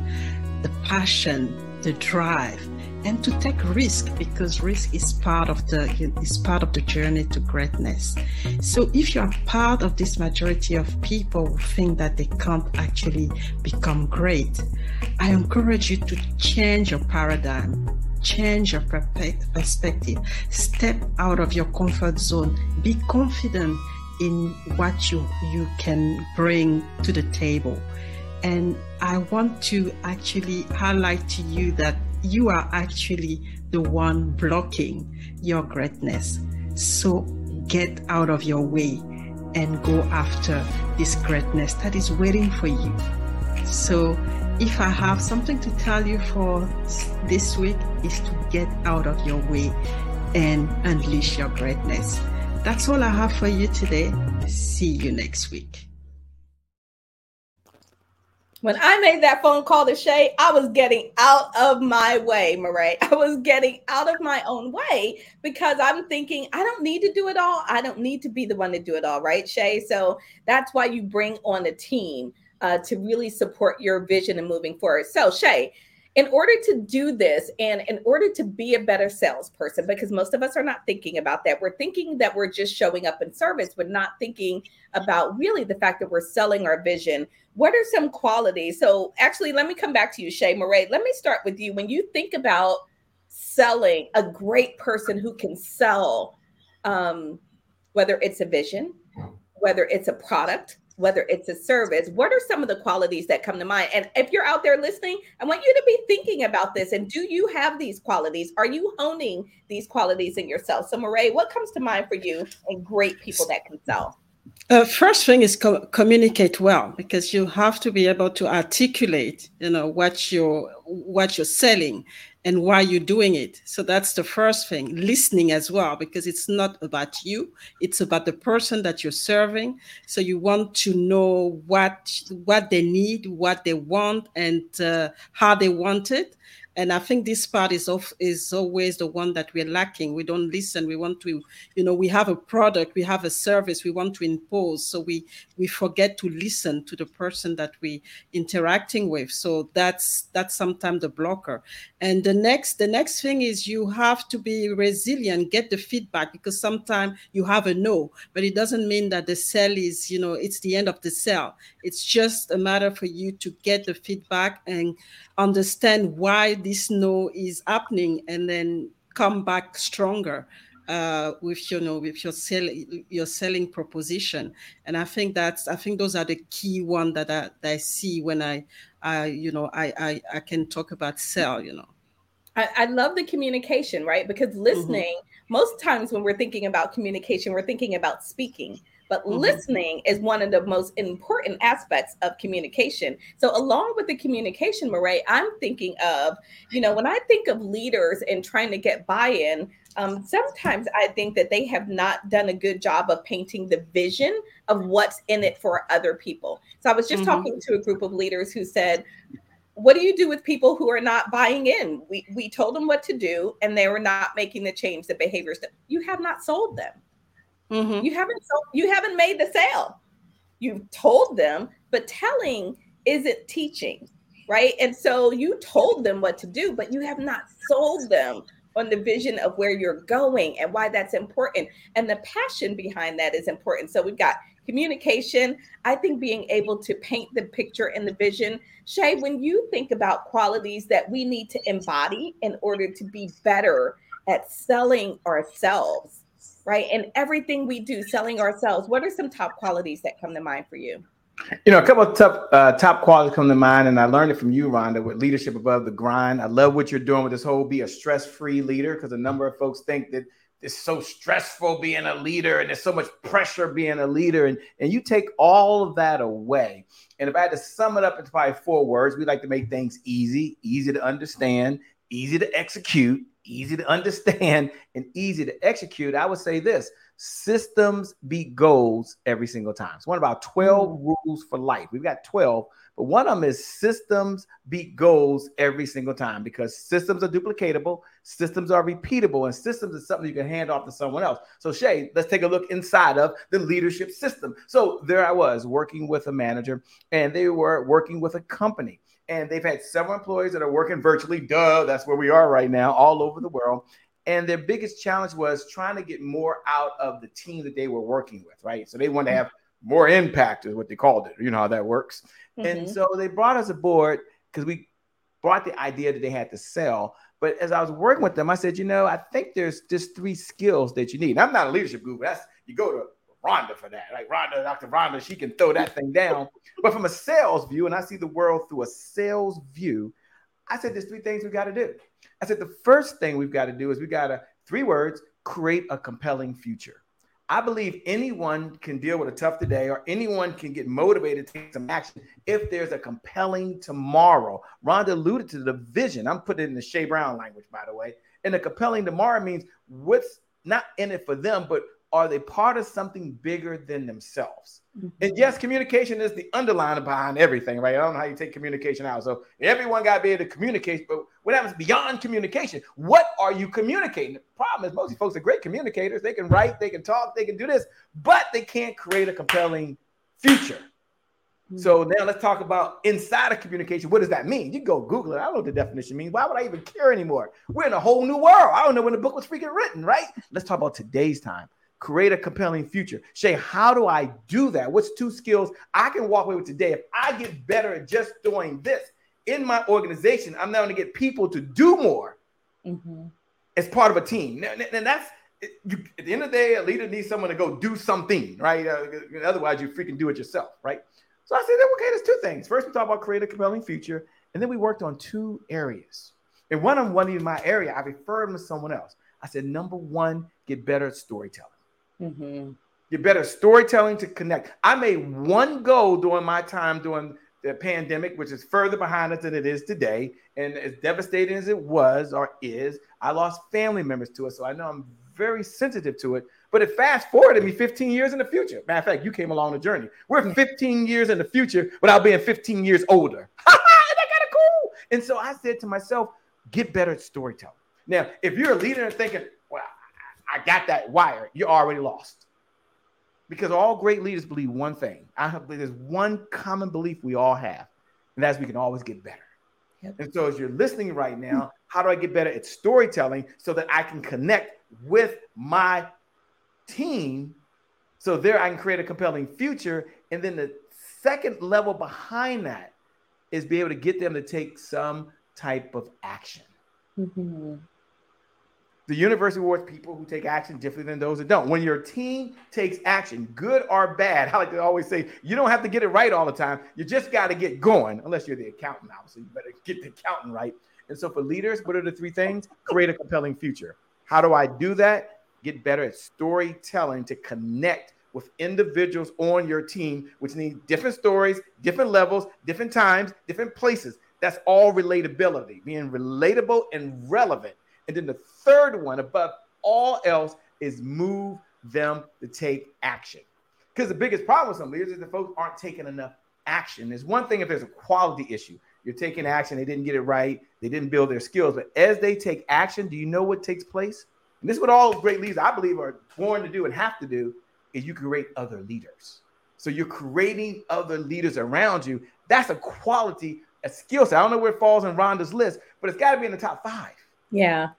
the passion, the drive, and to take risk because risk is part of the is part of the journey to greatness. So if you are part of this majority of people who think that they can't actually become great i encourage you to change your paradigm change your perspective. Step out of your comfort zone. Be confident in what you you can bring to the table. And i want to actually highlight to you that you are actually the one blocking your greatness. So get out of your way and go after this greatness that is waiting for you. So if I have something to tell you for this week is to get out of your way and unleash your greatness. That's all I have for you today. See you next week. When I made that phone call to Che, I was getting out of my way, Mireille. I was getting out of my own way because I'm thinking, I don't need to do it all. I don't need to be the one to do it all, right, Che? So that's why you bring on a team uh, to really support your vision and moving forward. So, Che, in order to do this and in order to be a better salesperson, because most of us are not thinking about that, we're thinking that we're just showing up in service, we're not thinking about really the fact that we're selling our vision what are some qualities? So, actually, let me come back to you, Che Mireille. Let me start with you. When you think about selling a great person who can sell, um, whether it's a vision, whether it's a product, whether it's a service, what are some of the qualities that come to mind? And if you're out there listening, I want you to be thinking about this. And do you have these qualities? Are you honing these qualities in yourself? So, Mireille, what comes to mind for you and great people that can sell? Uh, first thing is co- communicate well because you have to be able to articulate, you know, what you're what you're selling and why you're doing it. So that's the first thing. Listening as well, because it's not about you, it's about the person that you're serving. So you want to know what what they need, what they want, and uh, how they want it. And I think this part is of is always the one that we're lacking. We don't listen. We want to, you know, we have a product, we have a service, we want to impose. So we we forget to listen to the person that we interacting with. So that's that's sometimes the blocker. And the next the next thing is you have to be resilient, get the feedback because sometimes you have a no, but it doesn't mean that the cell is, you know, it's the end of the cell. It's just a matter for you to get the feedback and understand why this no is happening and then come back stronger uh, with you know with your sell your selling proposition and i think that's i think those are the key one that i, that I see when i i you know I, I i can talk about sell you know I, I love the communication right because mm-hmm. listening mm-hmm. most times when we're thinking about communication we're thinking about speaking but mm-hmm. listening is one of the most important aspects of communication. So, along with the communication, Mireille, I'm thinking of, you know, when I think of leaders and trying to get buy in, um, sometimes I think that they have not done a good job of painting the vision of what's in it for other people. So, I was just mm-hmm. talking to a group of leaders who said, what do you do with people who are not buying in? We we told them what to do and they were not making the change, the behaviors that you have not sold them. Mm-hmm. You haven't sold, you haven't made the sale. You've told them, but telling isn't teaching, right? And so you told them what to do, but you have not sold them on the vision of where you're going and why that's important. And the passion behind that is important. So we've got communication. I think being able to paint the picture and the vision. Che, when you think about qualities that we need to embody in order to be better at selling ourselves, right? And everything we do, selling ourselves. What are some top qualities that come to mind for you? You know, a couple of top uh, top qualities come to mind, and I learned it from you, Rhonda, with leadership above the grind. I love what you're doing with this whole be a stress free leader because a number of folks think that it's so stressful being a leader and there's so much pressure being a leader, and and you take all of that away. And if I had to sum it up into probably four words, we like to make things easy, easy to understand, easy to execute, easy to understand and easy to execute, I would say this systems beat goals every single time. It's one of our 12 mm. rules for life. We've got 12, but one of them is systems beat goals every single time because systems are duplicatable, systems are repeatable, and systems is something you can hand off to someone else. So, Che, let's take a look inside of the leadership system. So, there I was working with a manager, and they were working with a company and they've had several employees that are working virtually. Duh, that's where we are right now, all over the world. And their biggest challenge was trying to get more out of the team that they were working with, right? So they wanted to have more impact, is what they called it. You know how that works. Mm-hmm. And so they brought us aboard because we brought the idea that they had to sell. But as I was working with them, I said, you know, I think there's just three skills that you need. And I'm not a leadership guru. That's you go to Rhonda for that. Like Rhonda, Dr. Rhonda, she can throw that thing down. But from a sales view, and I see the world through a sales view, I said there's three things we've got to do. I said the first thing we've got to do is we got to, three words, create a compelling future. I believe anyone can deal with a tough today or anyone can get motivated to take some action if there's a compelling tomorrow. Rhonda alluded to the vision. I'm putting it in the Che Brown language, by the way. And a compelling tomorrow means what's not in it for them, but are they part of something bigger than themselves? Mm-hmm. And yes, communication is the underlying behind everything, right? I don't know how you take communication out. So everyone got to be able to communicate, but what happens beyond communication? What are you communicating? The problem is most folks are great communicators. They can write, they can talk, they can do this, but they can't create a compelling future. Mm-hmm. So now let's talk about inside of communication. What does that mean? You go Google it. I don't know what the definition means. Why would I even care anymore? We're in a whole new world. I don't know when the book was freaking written, right? Let's talk about today's time create a compelling future. Che, how do I do that? What's two skills I can walk away with today? If I get better at just doing this in my organization, I'm now going to get people to do more mm-hmm. as part of a team. And that's you, at the end of the day, a leader needs someone to go do something, right? Uh, otherwise, you freaking do it yourself, right? So I said, okay, there's two things. First, we talk about create a compelling future, and then we worked on two areas. And one of them wasn't even my area. I referred them to someone else. I said, number one, get better at storytelling. Mm-hmm. Get better storytelling to connect. I made one goal during my time during the pandemic, which is further behind us than it is today. And as devastating as it was or is, I lost family members to it. So I know I'm very sensitive to it. But it fast forwarded me 15 years in the future. Matter of fact, you came along the journey. We're 15 years in the future without being 15 years older. That kind of cool? And so I said to myself, get better at storytelling. Now, if you're a leader and thinking, I got that wire, you're already lost. Because all great leaders believe one thing. I have there's one common belief we all have, and that's we can always get better. Yep. And so as you're listening right now, how do I get better at storytelling so that I can connect with my team so there I can create a compelling future. And then the second level behind that is be able to get them to take some type of action. Mm-hmm. The universe rewards people who take action differently than those that don't. When your team takes action, good or bad, I like to always say, you don't have to get it right all the time. You just got to get going, unless you're the accountant, obviously. You better get the accountant right. And so, for leaders, what are the three things? Create a compelling future. How do I do that? Get better at storytelling to connect with individuals on your team, which need different stories, different levels, different times, different places. That's all relatability, being relatable and relevant. And then the third one, above all else, is move them to take action. Because the biggest problem with some leaders is that folks aren't taking enough action. There's one thing if there's a quality issue, you're taking action, they didn't get it right, they didn't build their skills. But as they take action, do you know what takes place? And this is what all great leaders, I believe, are born to do and have to do, is you create other leaders. So you're creating other leaders around you. That's a quality, a skill set. I don't know where it falls in Rhonda's list, but it's got to be in the top five. Yeah.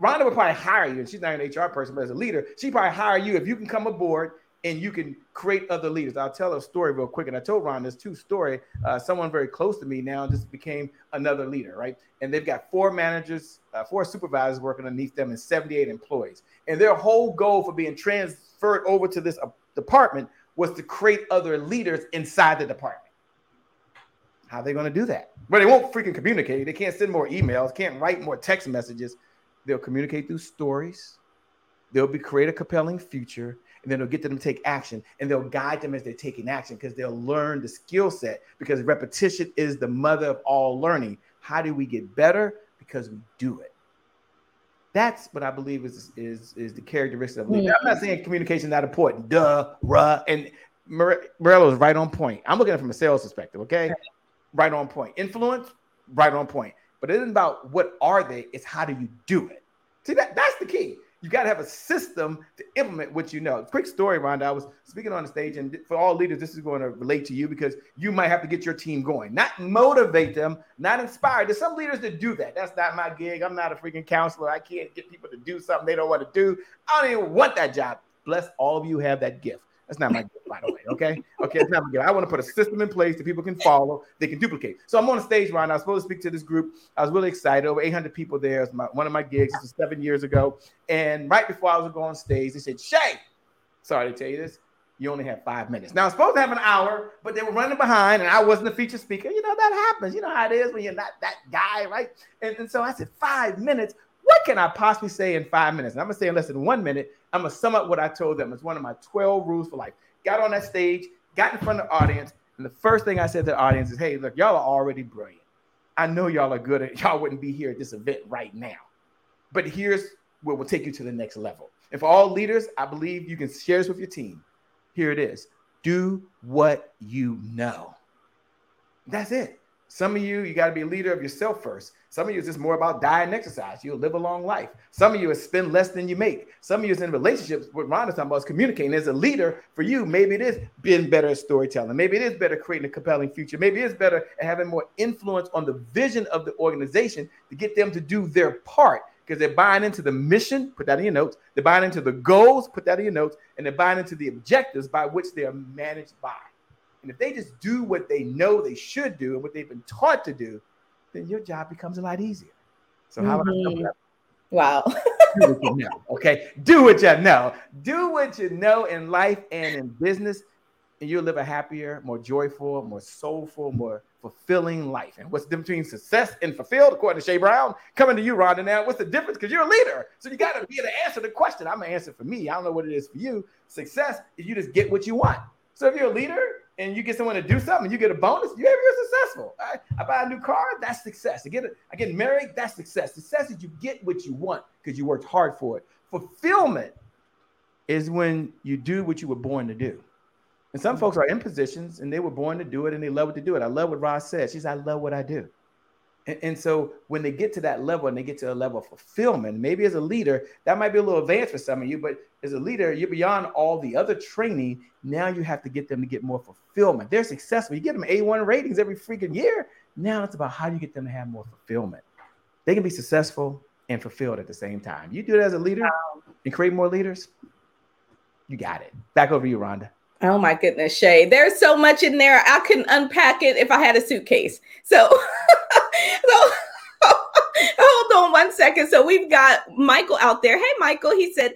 Rhonda would probably hire you, and she's not an HR person, but as a leader, she'd probably hire you if you can come aboard and you can create other leaders. I'll tell a story real quick. And I told Ron this two story. Uh, someone very close to me now just became another leader, right? And they've got four managers, uh, four supervisors working underneath them, and 78 employees. And their whole goal for being transferred over to this uh, department was to create other leaders inside the department. How are they going to do that? Well, they won't freaking communicate. They can't send more emails, can't write more text messages. They'll communicate through stories. They'll be create a compelling future and then they'll get them to take action and they'll guide them as they're taking action because they'll learn the skill set because repetition is the mother of all learning. How do we get better? Because we do it. That's what I believe is is is the characteristic of leadership. I'm not saying communication not important. Duh, ruh, and Morello is right on point. I'm looking at it from a sales perspective. Okay, right on point. Influence, right on point. But it isn't about what are they; it's how do you do it. See that that's the key you got to have a system to implement what you know. Quick story, Rhonda. I was speaking on the stage, and for all leaders, this is going to relate to you because you might have to get your team going, not motivate them, not inspire. There's some leaders that do that. That's not my gig. I'm not a freaking counselor. I can't get people to do something they don't want to do. I don't even want that job. Bless all of you have that gift. That's not my gift, by the way. Okay. Okay. It's not my gift. I want to put a system in place that people can follow, they can duplicate. So I'm on the stage, Ron. I was supposed to speak to this group. I was really excited. Over 800 people there. It's one of my gigs. This was seven years ago. And right before I was going on stage, they said, Che, sorry to tell you this. You only have five minutes. Now, I'm supposed to have an hour, but they were running behind, and I wasn't the feature speaker. You know, that happens. You know how it is when you're not that guy, right? And, and so I said, Five minutes what can I possibly say in five minutes? And I'm gonna say in less than one minute, I'm gonna sum up what I told them. It's one of my 12 rules for life. Got on that stage, got in front of the audience, and the first thing I said to the audience is, hey, look, y'all are already brilliant. I know y'all are good at y'all wouldn't be here at this event right now. But here's what will take you to the next level. And for all leaders, I believe you can share this with your team. Here it is. Do what you know. That's it. Some of you, you got to be a leader of yourself first. Some of you, it's just more about diet and exercise. You'll live a long life. Some of you is spend less than you make. Some of you is in relationships. What Ron is talking about is communicating. As a leader, for you, maybe it is being better at storytelling. Maybe it is better creating a compelling future. Maybe it is better at having more influence on the vision of the organization to get them to do their part because they're buying into the mission, put that in your notes. They're buying into the goals, put that in your notes, and they're buying into the objectives by which they are managed by. And if they just do what they know they should do and what they've been taught to do, then your job becomes a lot easier. So how mm-hmm. Wow. do what you know. Okay, do what you know. Do what you know in life and in business, and you'll live a happier, more joyful, more soulful, more fulfilling life. And what's the difference between success and fulfilled, according to Che Brown? Coming to you, Rhonda. Now, what's the difference? Because you're a leader, so you got to be able to answer the question. I'm gonna answer for me. I don't know what it is for you. Success is you just get what you want. So if you're a leader and you get someone to do something, you get a bonus, you you're successful. I, I buy a new car, that's success. I get it, I get married, that's success. Success is you get what you want because you worked hard for it. Fulfillment is when you do what you were born to do. And some folks are in positions and they were born to do it and they love it to do it. I love what Roz said. She's, I love what I do. And, and, so when they get to that level and they get to a level of fulfillment, maybe as a leader, that might be a little advanced for some of you, but as a leader, you're beyond all the other training. Now you have to get them to get more fulfillment. They're successful. You get them A1 ratings every freaking year. Now it's about how do you get them to have more fulfillment. They can be successful and fulfilled at the same time. You do it as a leader and create more leaders, you got it. Back over you, Rhonda. Oh my goodness, Che. There's so much in there. I couldn't unpack it if I had a suitcase. So, so hold on one second. So we've got Michael out there. Hey, Michael. He said,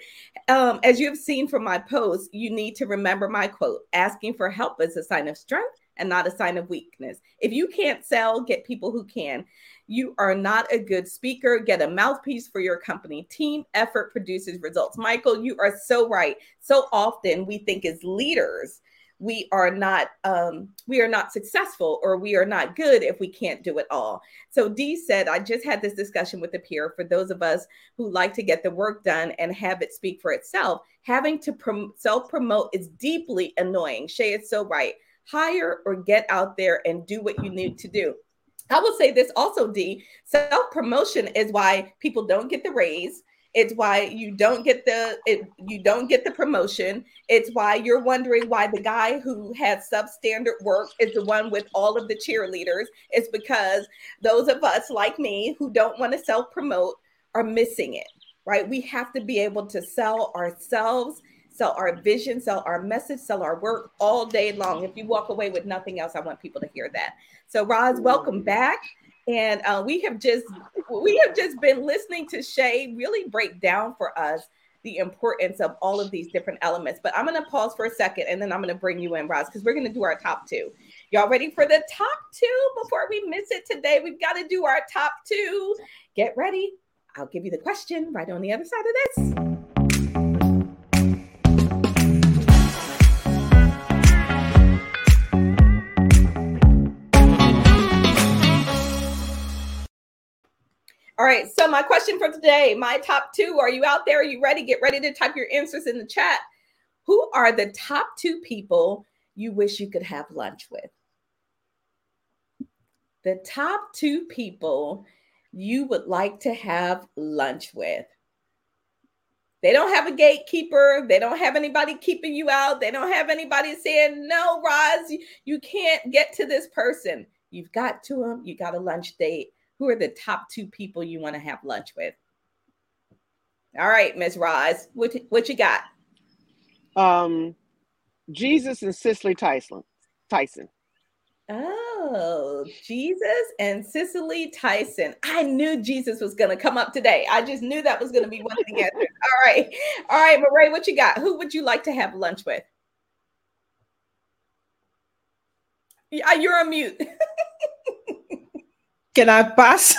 um, as you have seen from my post, you need to remember my quote asking for help is a sign of strength and not a sign of weakness. If you can't sell, get people who can. You are not a good speaker. Get a mouthpiece for your company. Team effort produces results. Michael, you are so right. So often we think as leaders, we are not um, we are not successful or we are not good if we can't do it all so dee said i just had this discussion with a peer for those of us who like to get the work done and have it speak for itself having to prom- self promote is deeply annoying Che is so right hire or get out there and do what you need to do I will say this also, D. Self promotion is why people don't get the raise. It's why you don't get the it, you don't get the promotion. It's why you're wondering why the guy who had substandard work is the one with all of the cheerleaders. It's because those of us like me who don't want to self promote are missing it. Right? We have to be able to sell ourselves sell our vision, sell our message, sell our work all day long. If you walk away with nothing else, I want people to hear that. So, Roz, welcome back. And uh, we have just we have just been listening to Che really break down for us the importance of all of these different elements. But I'm going to pause for a second and then I'm going to bring you in, Roz, because we're going to do our top two. Y'all ready for the top two? Before we miss it today, we've got to do our top two. Get ready. I'll give you the question right on the other side of this. All right. So my question for today, my top two, are you out there? Are you ready? Get ready to type your answers in the chat. Who are the top two people you wish you could have lunch with? The top two people you would like to have lunch with. They don't have a gatekeeper. They don't have anybody keeping you out. They don't have anybody saying, no, Roz, you can't get to this person. You've got to them. You got a lunch date who are the top two people you want to have lunch with? All right, Ms. Roz, what what you got? Um, Jesus and Cicely Tyson. Tyson. Oh, Jesus and Cicely Tyson. I knew Jesus was going to come up today. I just knew that was going to be one of the answers. All right. All right, Mireille, what you got? Who would you like to have lunch with? Yeah, you're on mute. Can I pass?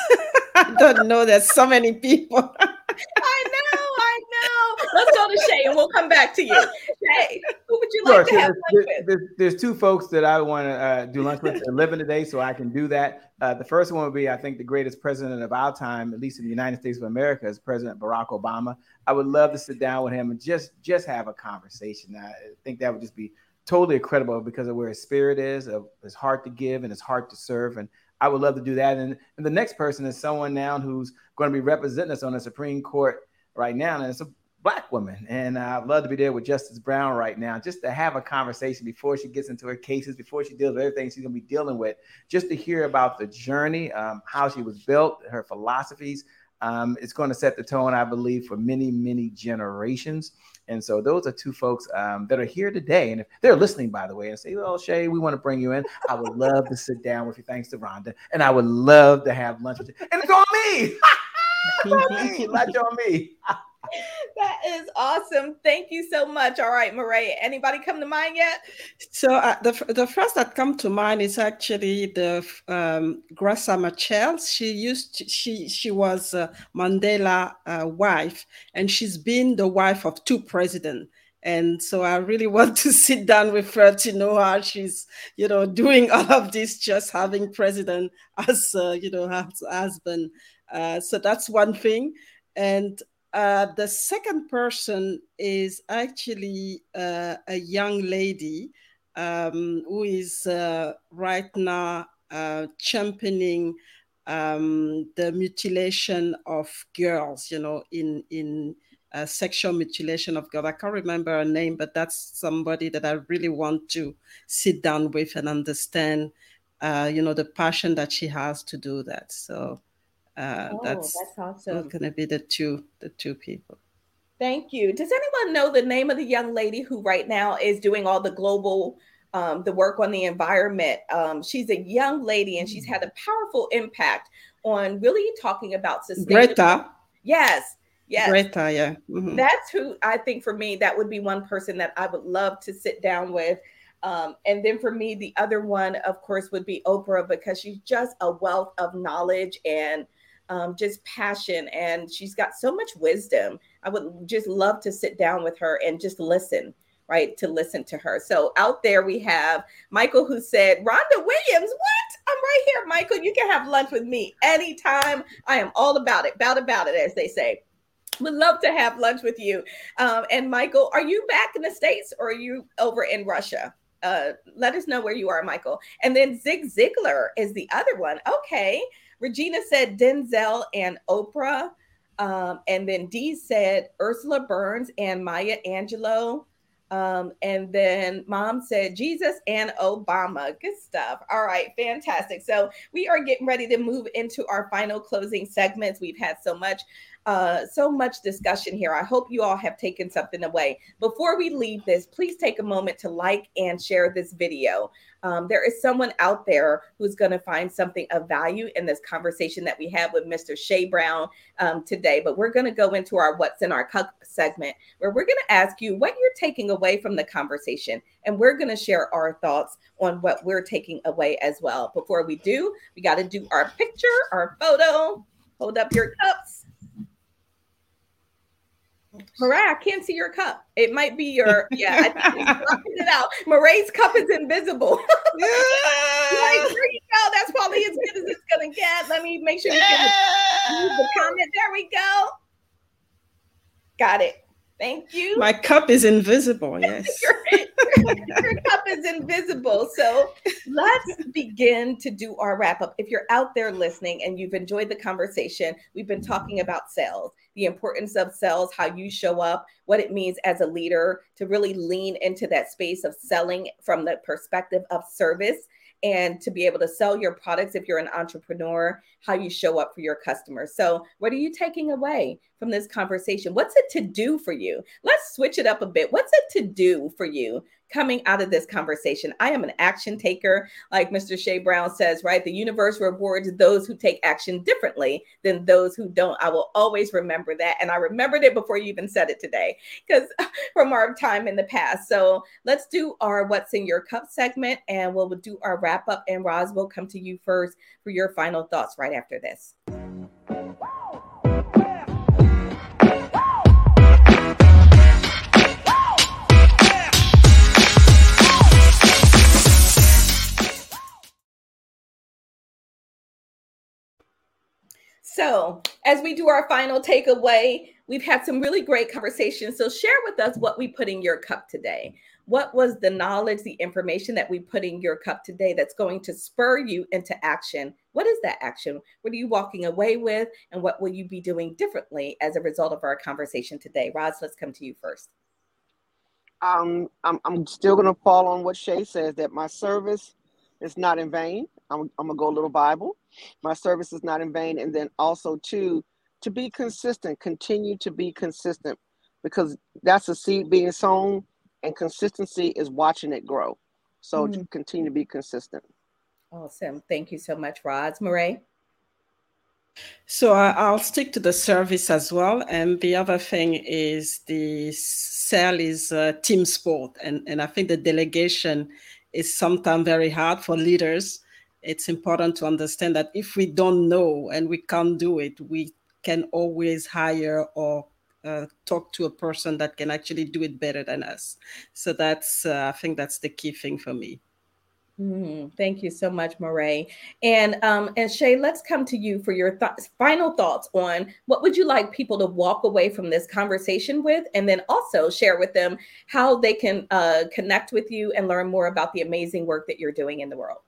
I don't know. There's so many people. I know, I know. Let's go to Che and we'll come back to you. Che, who would you like sure, to have there's, lunch there's, there's, two folks that I want to uh, do lunch with and living today, so I can do that. Uh, the first one would be, I think, the greatest president of our time, at least in the United States of America, is President Barack Obama. I would love to sit down with him and just just have a conversation. I think that would just be totally incredible because of where his spirit is, of his heart to give and his heart to serve. And I would love to do that. And, and the next person is someone now who's going to be representing us on the Supreme Court right now. And it's a black woman. And I'd love to be there with Justice Brown right now, just to have a conversation before she gets into her cases, before she deals with everything she's going to be dealing with, just to hear about the journey, um, how she was built, her philosophies. Um, it's going to set the tone, I believe, for many, many generations. And so those are two folks um, that are here today. And if they're listening, by the way, and say, well, Che, we want to bring you in, I would love to sit down with you, thanks to Rhonda. And I would love to have lunch with you. And it's on me. Latch on me. that is awesome. Thank you so much. All right, Mireille. Anybody come to mind yet? So uh, the the first that come to mind is actually the um, Graça Machel. She used to, she she was uh, Mandela uh, wife, and she's been the wife of two presidents. And so I really want to sit down with her to know how she's, you know, doing all of this, just having president as, uh, you know, as husband. Uh, so that's one thing. And uh, the second person is actually uh, a young lady um, who is uh, right now uh, championing um, the mutilation of girls, you know, in in uh, sexual mutilation of girls. I can't remember her name, but that's somebody that I really want to sit down with and understand, you know, the passion that she has to do that. So uh, oh, that's, that's awesome. going to be the two the two people. Thank you. Does anyone know the name of the young lady who right now is doing all the global um, the work on the environment? Um, she's a young lady and she's had a powerful impact on really talking about sustainability. Greta. Yes. Yes. Greta, yeah. Mm-hmm. That's who I think for me, that would be one person that I would love to sit down with um, and then for me, the other one, of course, would be Oprah because she's just a wealth of knowledge and um, just passion, and she's got so much wisdom. I would just love to sit down with her and just listen, right? To listen to her. So out there we have Michael who said, Rhonda Williams, what? I'm right here, Michael. You can have lunch with me anytime. I am all about it, about about it, as they say. Would love to have lunch with you. Um, and Michael, are you back in the States or are you over in Russia? Uh, let us know where you are, Michael. And then Zig Ziglar is the other one. Okay. Regina said Denzel and Oprah. Um, and then Dee said Ursula Burns and Maya Angelou. Um, and then mom said Jesus and Obama. Good stuff. All right, fantastic. So we are getting ready to move into our final closing segments. We've had so much uh, so much discussion here. I hope you all have taken something away. Before we leave this, please take a moment to like and share this video. Um, there is someone out there who's going to find something of value in this conversation that we had with Mr. Che Brown um, today. But we're going to go into our What's in Our Cup segment where we're going to ask you what you're taking away from the conversation. And we're going to share our thoughts on what we're taking away as well. Before we do, we got to do our picture, our photo. Hold up your cups. Mireille, I can't see your cup. It might be your yeah. I it out. Mireille's cup is invisible. yeah. like, there you go. That's probably as good as it's gonna get. Let me make sure you yeah. can the comment. There we go. Got it. Thank you. My cup is invisible. Yes. your, your, your, cup is invisible. So let's begin to do our wrap up. If you're out there listening and you've enjoyed the conversation, we've been talking about sales, the importance of sales, how you show up, what it means as a leader to really lean into that space of selling from the perspective of service and to be able to sell your products if you're an entrepreneur, how you show up for your customers. So, what are you taking away from this conversation? What's it to do for you? Let's switch it up a bit. What's it to do for you coming out of this conversation. I am an action taker, like Mr. Che Brown says, right? The universe rewards those who take action differently than those who don't. I will always remember that. And I remembered it before you even said it today, because from our time in the past. So let's do our What's in Your Cup segment and we'll do our wrap up. And Roz will come to you first for your final thoughts right after this. So, as we do our final takeaway, we've had some really great conversations. So, share with us what we put in your cup today. What was the knowledge, the information that we put in your cup today that's going to spur you into action? What is that action? What are you walking away with? And what will you be doing differently as a result of our conversation today? Roz, let's come to you first. Um, I'm, I'm still going to fall on what Che says that my service is not in vain. I'm, I'm gonna go a little Bible. My service is not in vain, and then also to to be consistent. Continue to be consistent because that's a seed being sown, and consistency is watching it grow. So mm. to continue to be consistent. Awesome. Thank you so much, Roz. Mireille. So I'll stick to the service as well. And the other thing is the cell is a team sport. And, and I think the delegation is sometimes very hard for leaders. It's important to understand that if we don't know and we can't do it, we can always hire or uh, talk to a person that can actually do it better than us. So that's, uh, I think that's the key thing for me. Mm, thank you so much, Mireille. And um, and Che, let's come to you for your th- final thoughts on what would you like people to walk away from this conversation with, and then also share with them how they can uh, connect with you and learn more about the amazing work that you're doing in the world.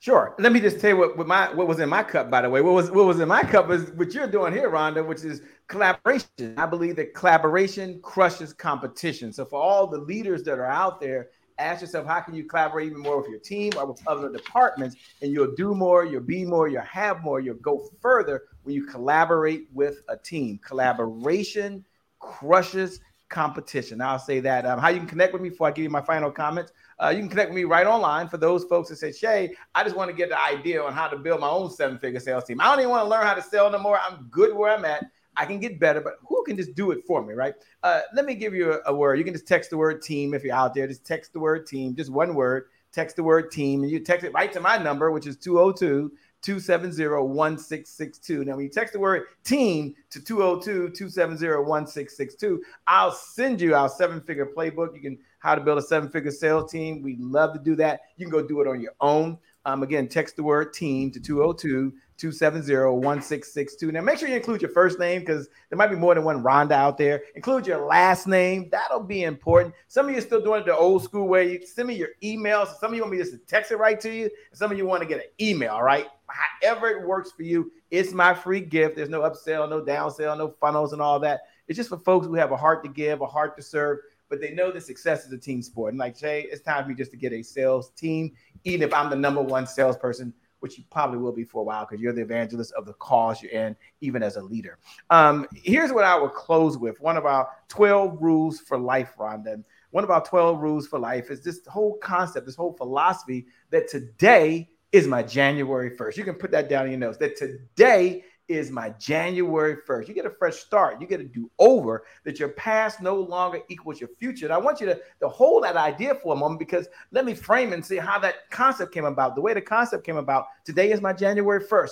Sure. Let me just tell you what, what my what was in my cup. By the way, what was what was in my cup is what you're doing here, Rhonda, which is collaboration. I believe that collaboration crushes competition. So for all the leaders that are out there ask yourself how can you collaborate even more with your team or with other departments? And you'll do more you'll be more you'll have more you'll go further when you collaborate with a team. Collaboration crushes competition. I'll say that um, how you can connect with me before i give you my final comments. Uh, you can connect with me right online for those folks that say Che i just want to get the idea on how to build my own seven figure sales team. I don't even want to learn how to sell no more. I'm good where i'm at I can get better, but who can just do it for me, right? Uh, let me give you a, a, word. You can just text the word team if you're out there. Just text the word team, just one word. Text the word team, and you text it right to my number, which is 202 270 1662. Now, when you text the word team to 202 270 1662, I'll send you our seven figure playbook. You can how to build a seven figure sales team. We love to do that. You can go do it on your own. Um, again, text the word team to 202 270-1662. Now make sure you include your first name because there might be more than one Rhonda out there. Include your last name. That'll be important. Some of you are still doing it the old school way. You send me your email. So some of you want me just to text it right to you. Some of you want to get an email, right? However it works for you. It's my free gift. There's no upsell, no downsell, no funnels and all that. It's just for folks who have a heart to give, a heart to serve, but they know that success is a team sport. And like Jay, it's time for me just to get a sales team, even if I'm the number one salesperson which you probably will be for a while because you're the evangelist of the cause you're in, even as a leader. Um, here's what I will close with one of our 12 rules for life, Rhonda. One of our 12 rules for life is this whole concept, this whole philosophy that today is my January 1st. You can put that down in your notes that today is my January 1st. You get a fresh start. You get to do over that your past no longer equals your future. And I want you to, to hold that idea for a moment because let me frame and see how that concept came about. The way the concept came about today is my January 1st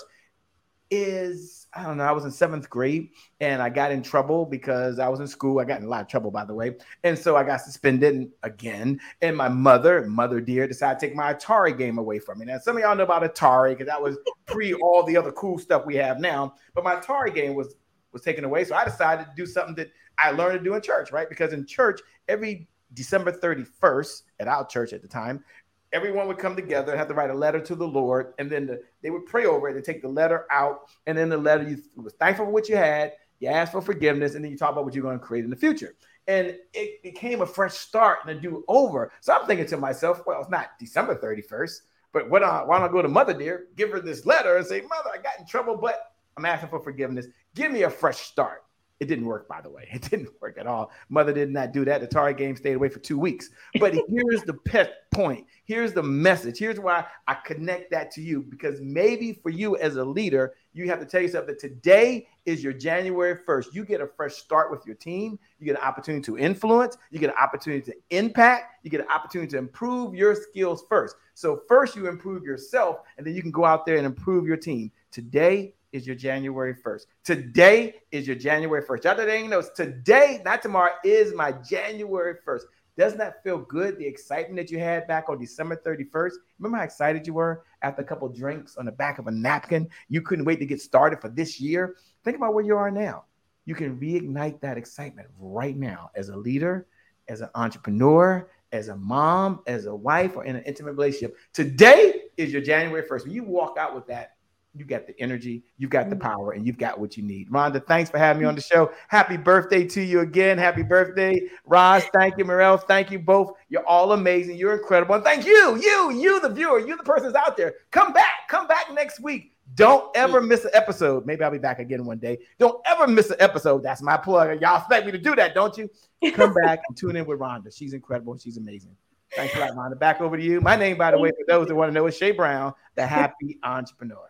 is I don't know. I was in seventh grade and I got in trouble because I was in school. I got in a lot of trouble, by the way. And so I got suspended again. And my mother, mother dear, decided to take my Atari game away from me. Now, some of y'all know about Atari because that was pre all the other cool stuff we have now. But my Atari game was was taken away. So I decided to do something that I learned to do in church, right? Because in church, every December 31st at our church at the time, everyone would come together and have to write a letter to the Lord, and then the, they would pray over it and take the letter out, and then the letter you was thankful for what you had, you asked for forgiveness, and then you talk about what you're going to create in the future. And it became a fresh start and a do over. So I'm thinking to myself, well, it's not December 31st, but what, uh, why don't I go to Mother Dear, give her this letter and say, Mother, I got in trouble, but I'm asking for forgiveness. Give me a fresh start. It didn't work, by the way. It didn't work at all. Mother did not do that. The Atari game stayed away for two weeks. But here's the pet point. Here's the message. Here's why I connect that to you because maybe for you as a leader, you have to tell yourself that today is your January 1st. You get a fresh start with your team. You get an opportunity to influence. You get an opportunity to impact. You get an opportunity to improve your skills first. So, first, you improve yourself, and then you can go out there and improve your team. Today is your January 1st. Today is your January 1st. Y'all didn't know today, not tomorrow, is my January 1st. Doesn't that feel good? The excitement that you had back on December 31st. Remember how excited you were after a couple drinks on the back of a napkin? You couldn't wait to get started for this year. Think about where you are now. You can reignite that excitement right now as a leader, as an entrepreneur, as a mom, as a wife, or in an intimate relationship. Today is your January 1st. When you walk out with that, you got the energy, you've got the mm. power, and you've got what you need. Rhonda, thanks for having me on the show. Happy birthday to you again. Happy birthday, Roz. Thank you, Mireille. Thank you both. You're all amazing. You're incredible. And thank you, you, you, the viewer, you, the person out there. Come back. Come back next week. Don't ever miss an episode. Maybe I'll be back again one day. Don't ever miss an episode. That's my plug. Y'all expect me to do that, don't you? Come back and tune in with Rhonda. She's incredible. She's amazing. Thanks a lot, Rhonda. Back over to you. My name, by the way, for those that want to know, is Che Brown, the happy entrepreneur.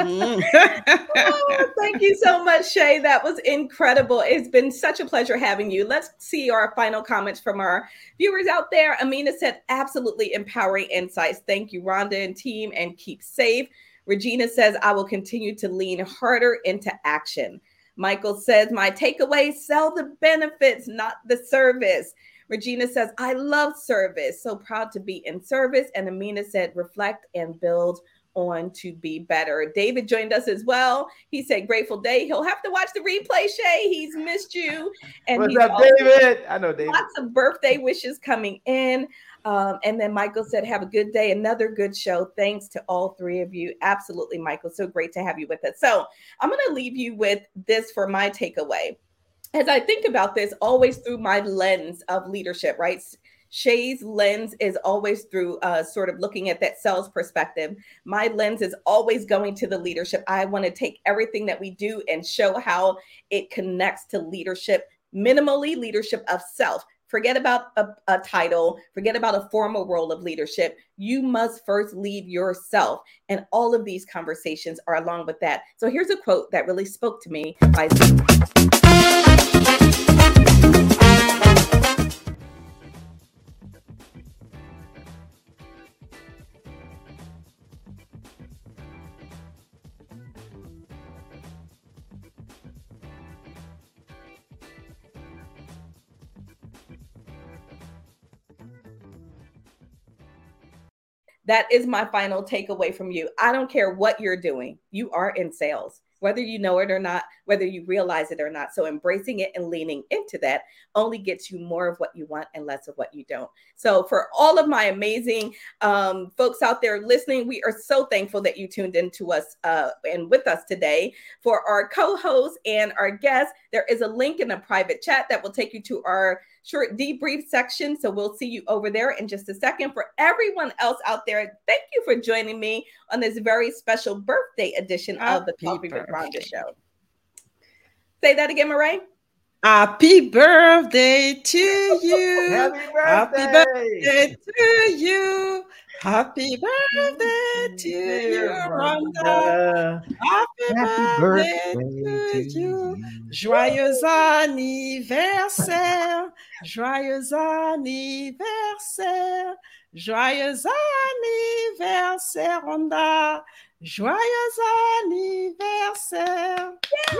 Mm. oh, thank you so much, Che. That was incredible. It's been such a pleasure having you. Let's see our final comments from our viewers out there. Amina said, absolutely empowering insights. Thank you, Rhonda and team, and keep safe. Regina says, I will continue to lean harder into action. Michael says, My takeaway sell the benefits, not the service. Regina says, I love service. So proud to be in service. And Amina said, reflect and build on to be better. David joined us as well. He said, Grateful Day. He'll have to watch the replay, Che. He's missed you. And What's up, David? I know David. Lots of birthday wishes coming in. Um, and then Michael said, Have a good day. Another good show. Thanks to all three of you. Absolutely, Michael. So great to have you with us. So I'm going to leave you with this for my takeaway. As I think about this, always through my lens of leadership, right? Che's lens is always through uh, sort of looking at that sales perspective. My lens is always going to the leadership. I want to take everything that we do and show how it connects to leadership, minimally leadership of self. Forget about a, a, title, forget about a formal role of leadership. You must first lead yourself. And all of these conversations are along with that. So here's a quote that really spoke to me by. That is my final takeaway from you. I don't care what you're doing, you are in sales whether you know it or not, whether you realize it or not. So embracing it and leaning into that only gets you more of what you want and less of what you don't. So for all of my amazing um, folks out there listening, we are so thankful that you tuned in to us uh, and with us today. For our co-hosts and our guests, there is a link in a private chat that will take you to our short debrief section. So we'll see you over there in just a second. For everyone else out there, thank you for joining me on this very special birthday edition Happy of the Coffee with Rhonda show. Say that again, Mireille. Happy birthday to you. Happy birthday. Happy birthday to you. Happy birthday to you, Rhonda. Happy, Happy birthday, birthday to you. Joyeux anniversaire. Joyeux anniversaire. Joyeux anniversaire, Rhonda. Joyeux anniversaire.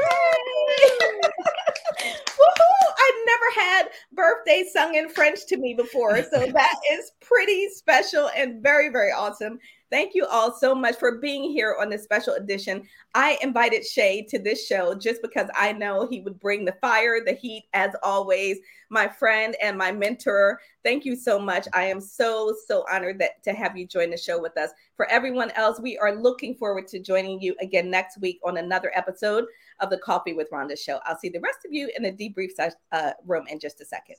Woohoo! I've never had birthday sung in French to me before. So that is pretty special and very, very awesome. Thank you all so much for being here on this special edition. I invited Che to this show just because I know he would bring the fire, the heat, as always. My friend and my mentor. Thank you so much. I am so, so honored that to have you join the show with us. For everyone else, we are looking forward to joining you again next week on another episode of the Coffee with Rhonda show. I'll see the rest of you in the debrief uh, room in just a second.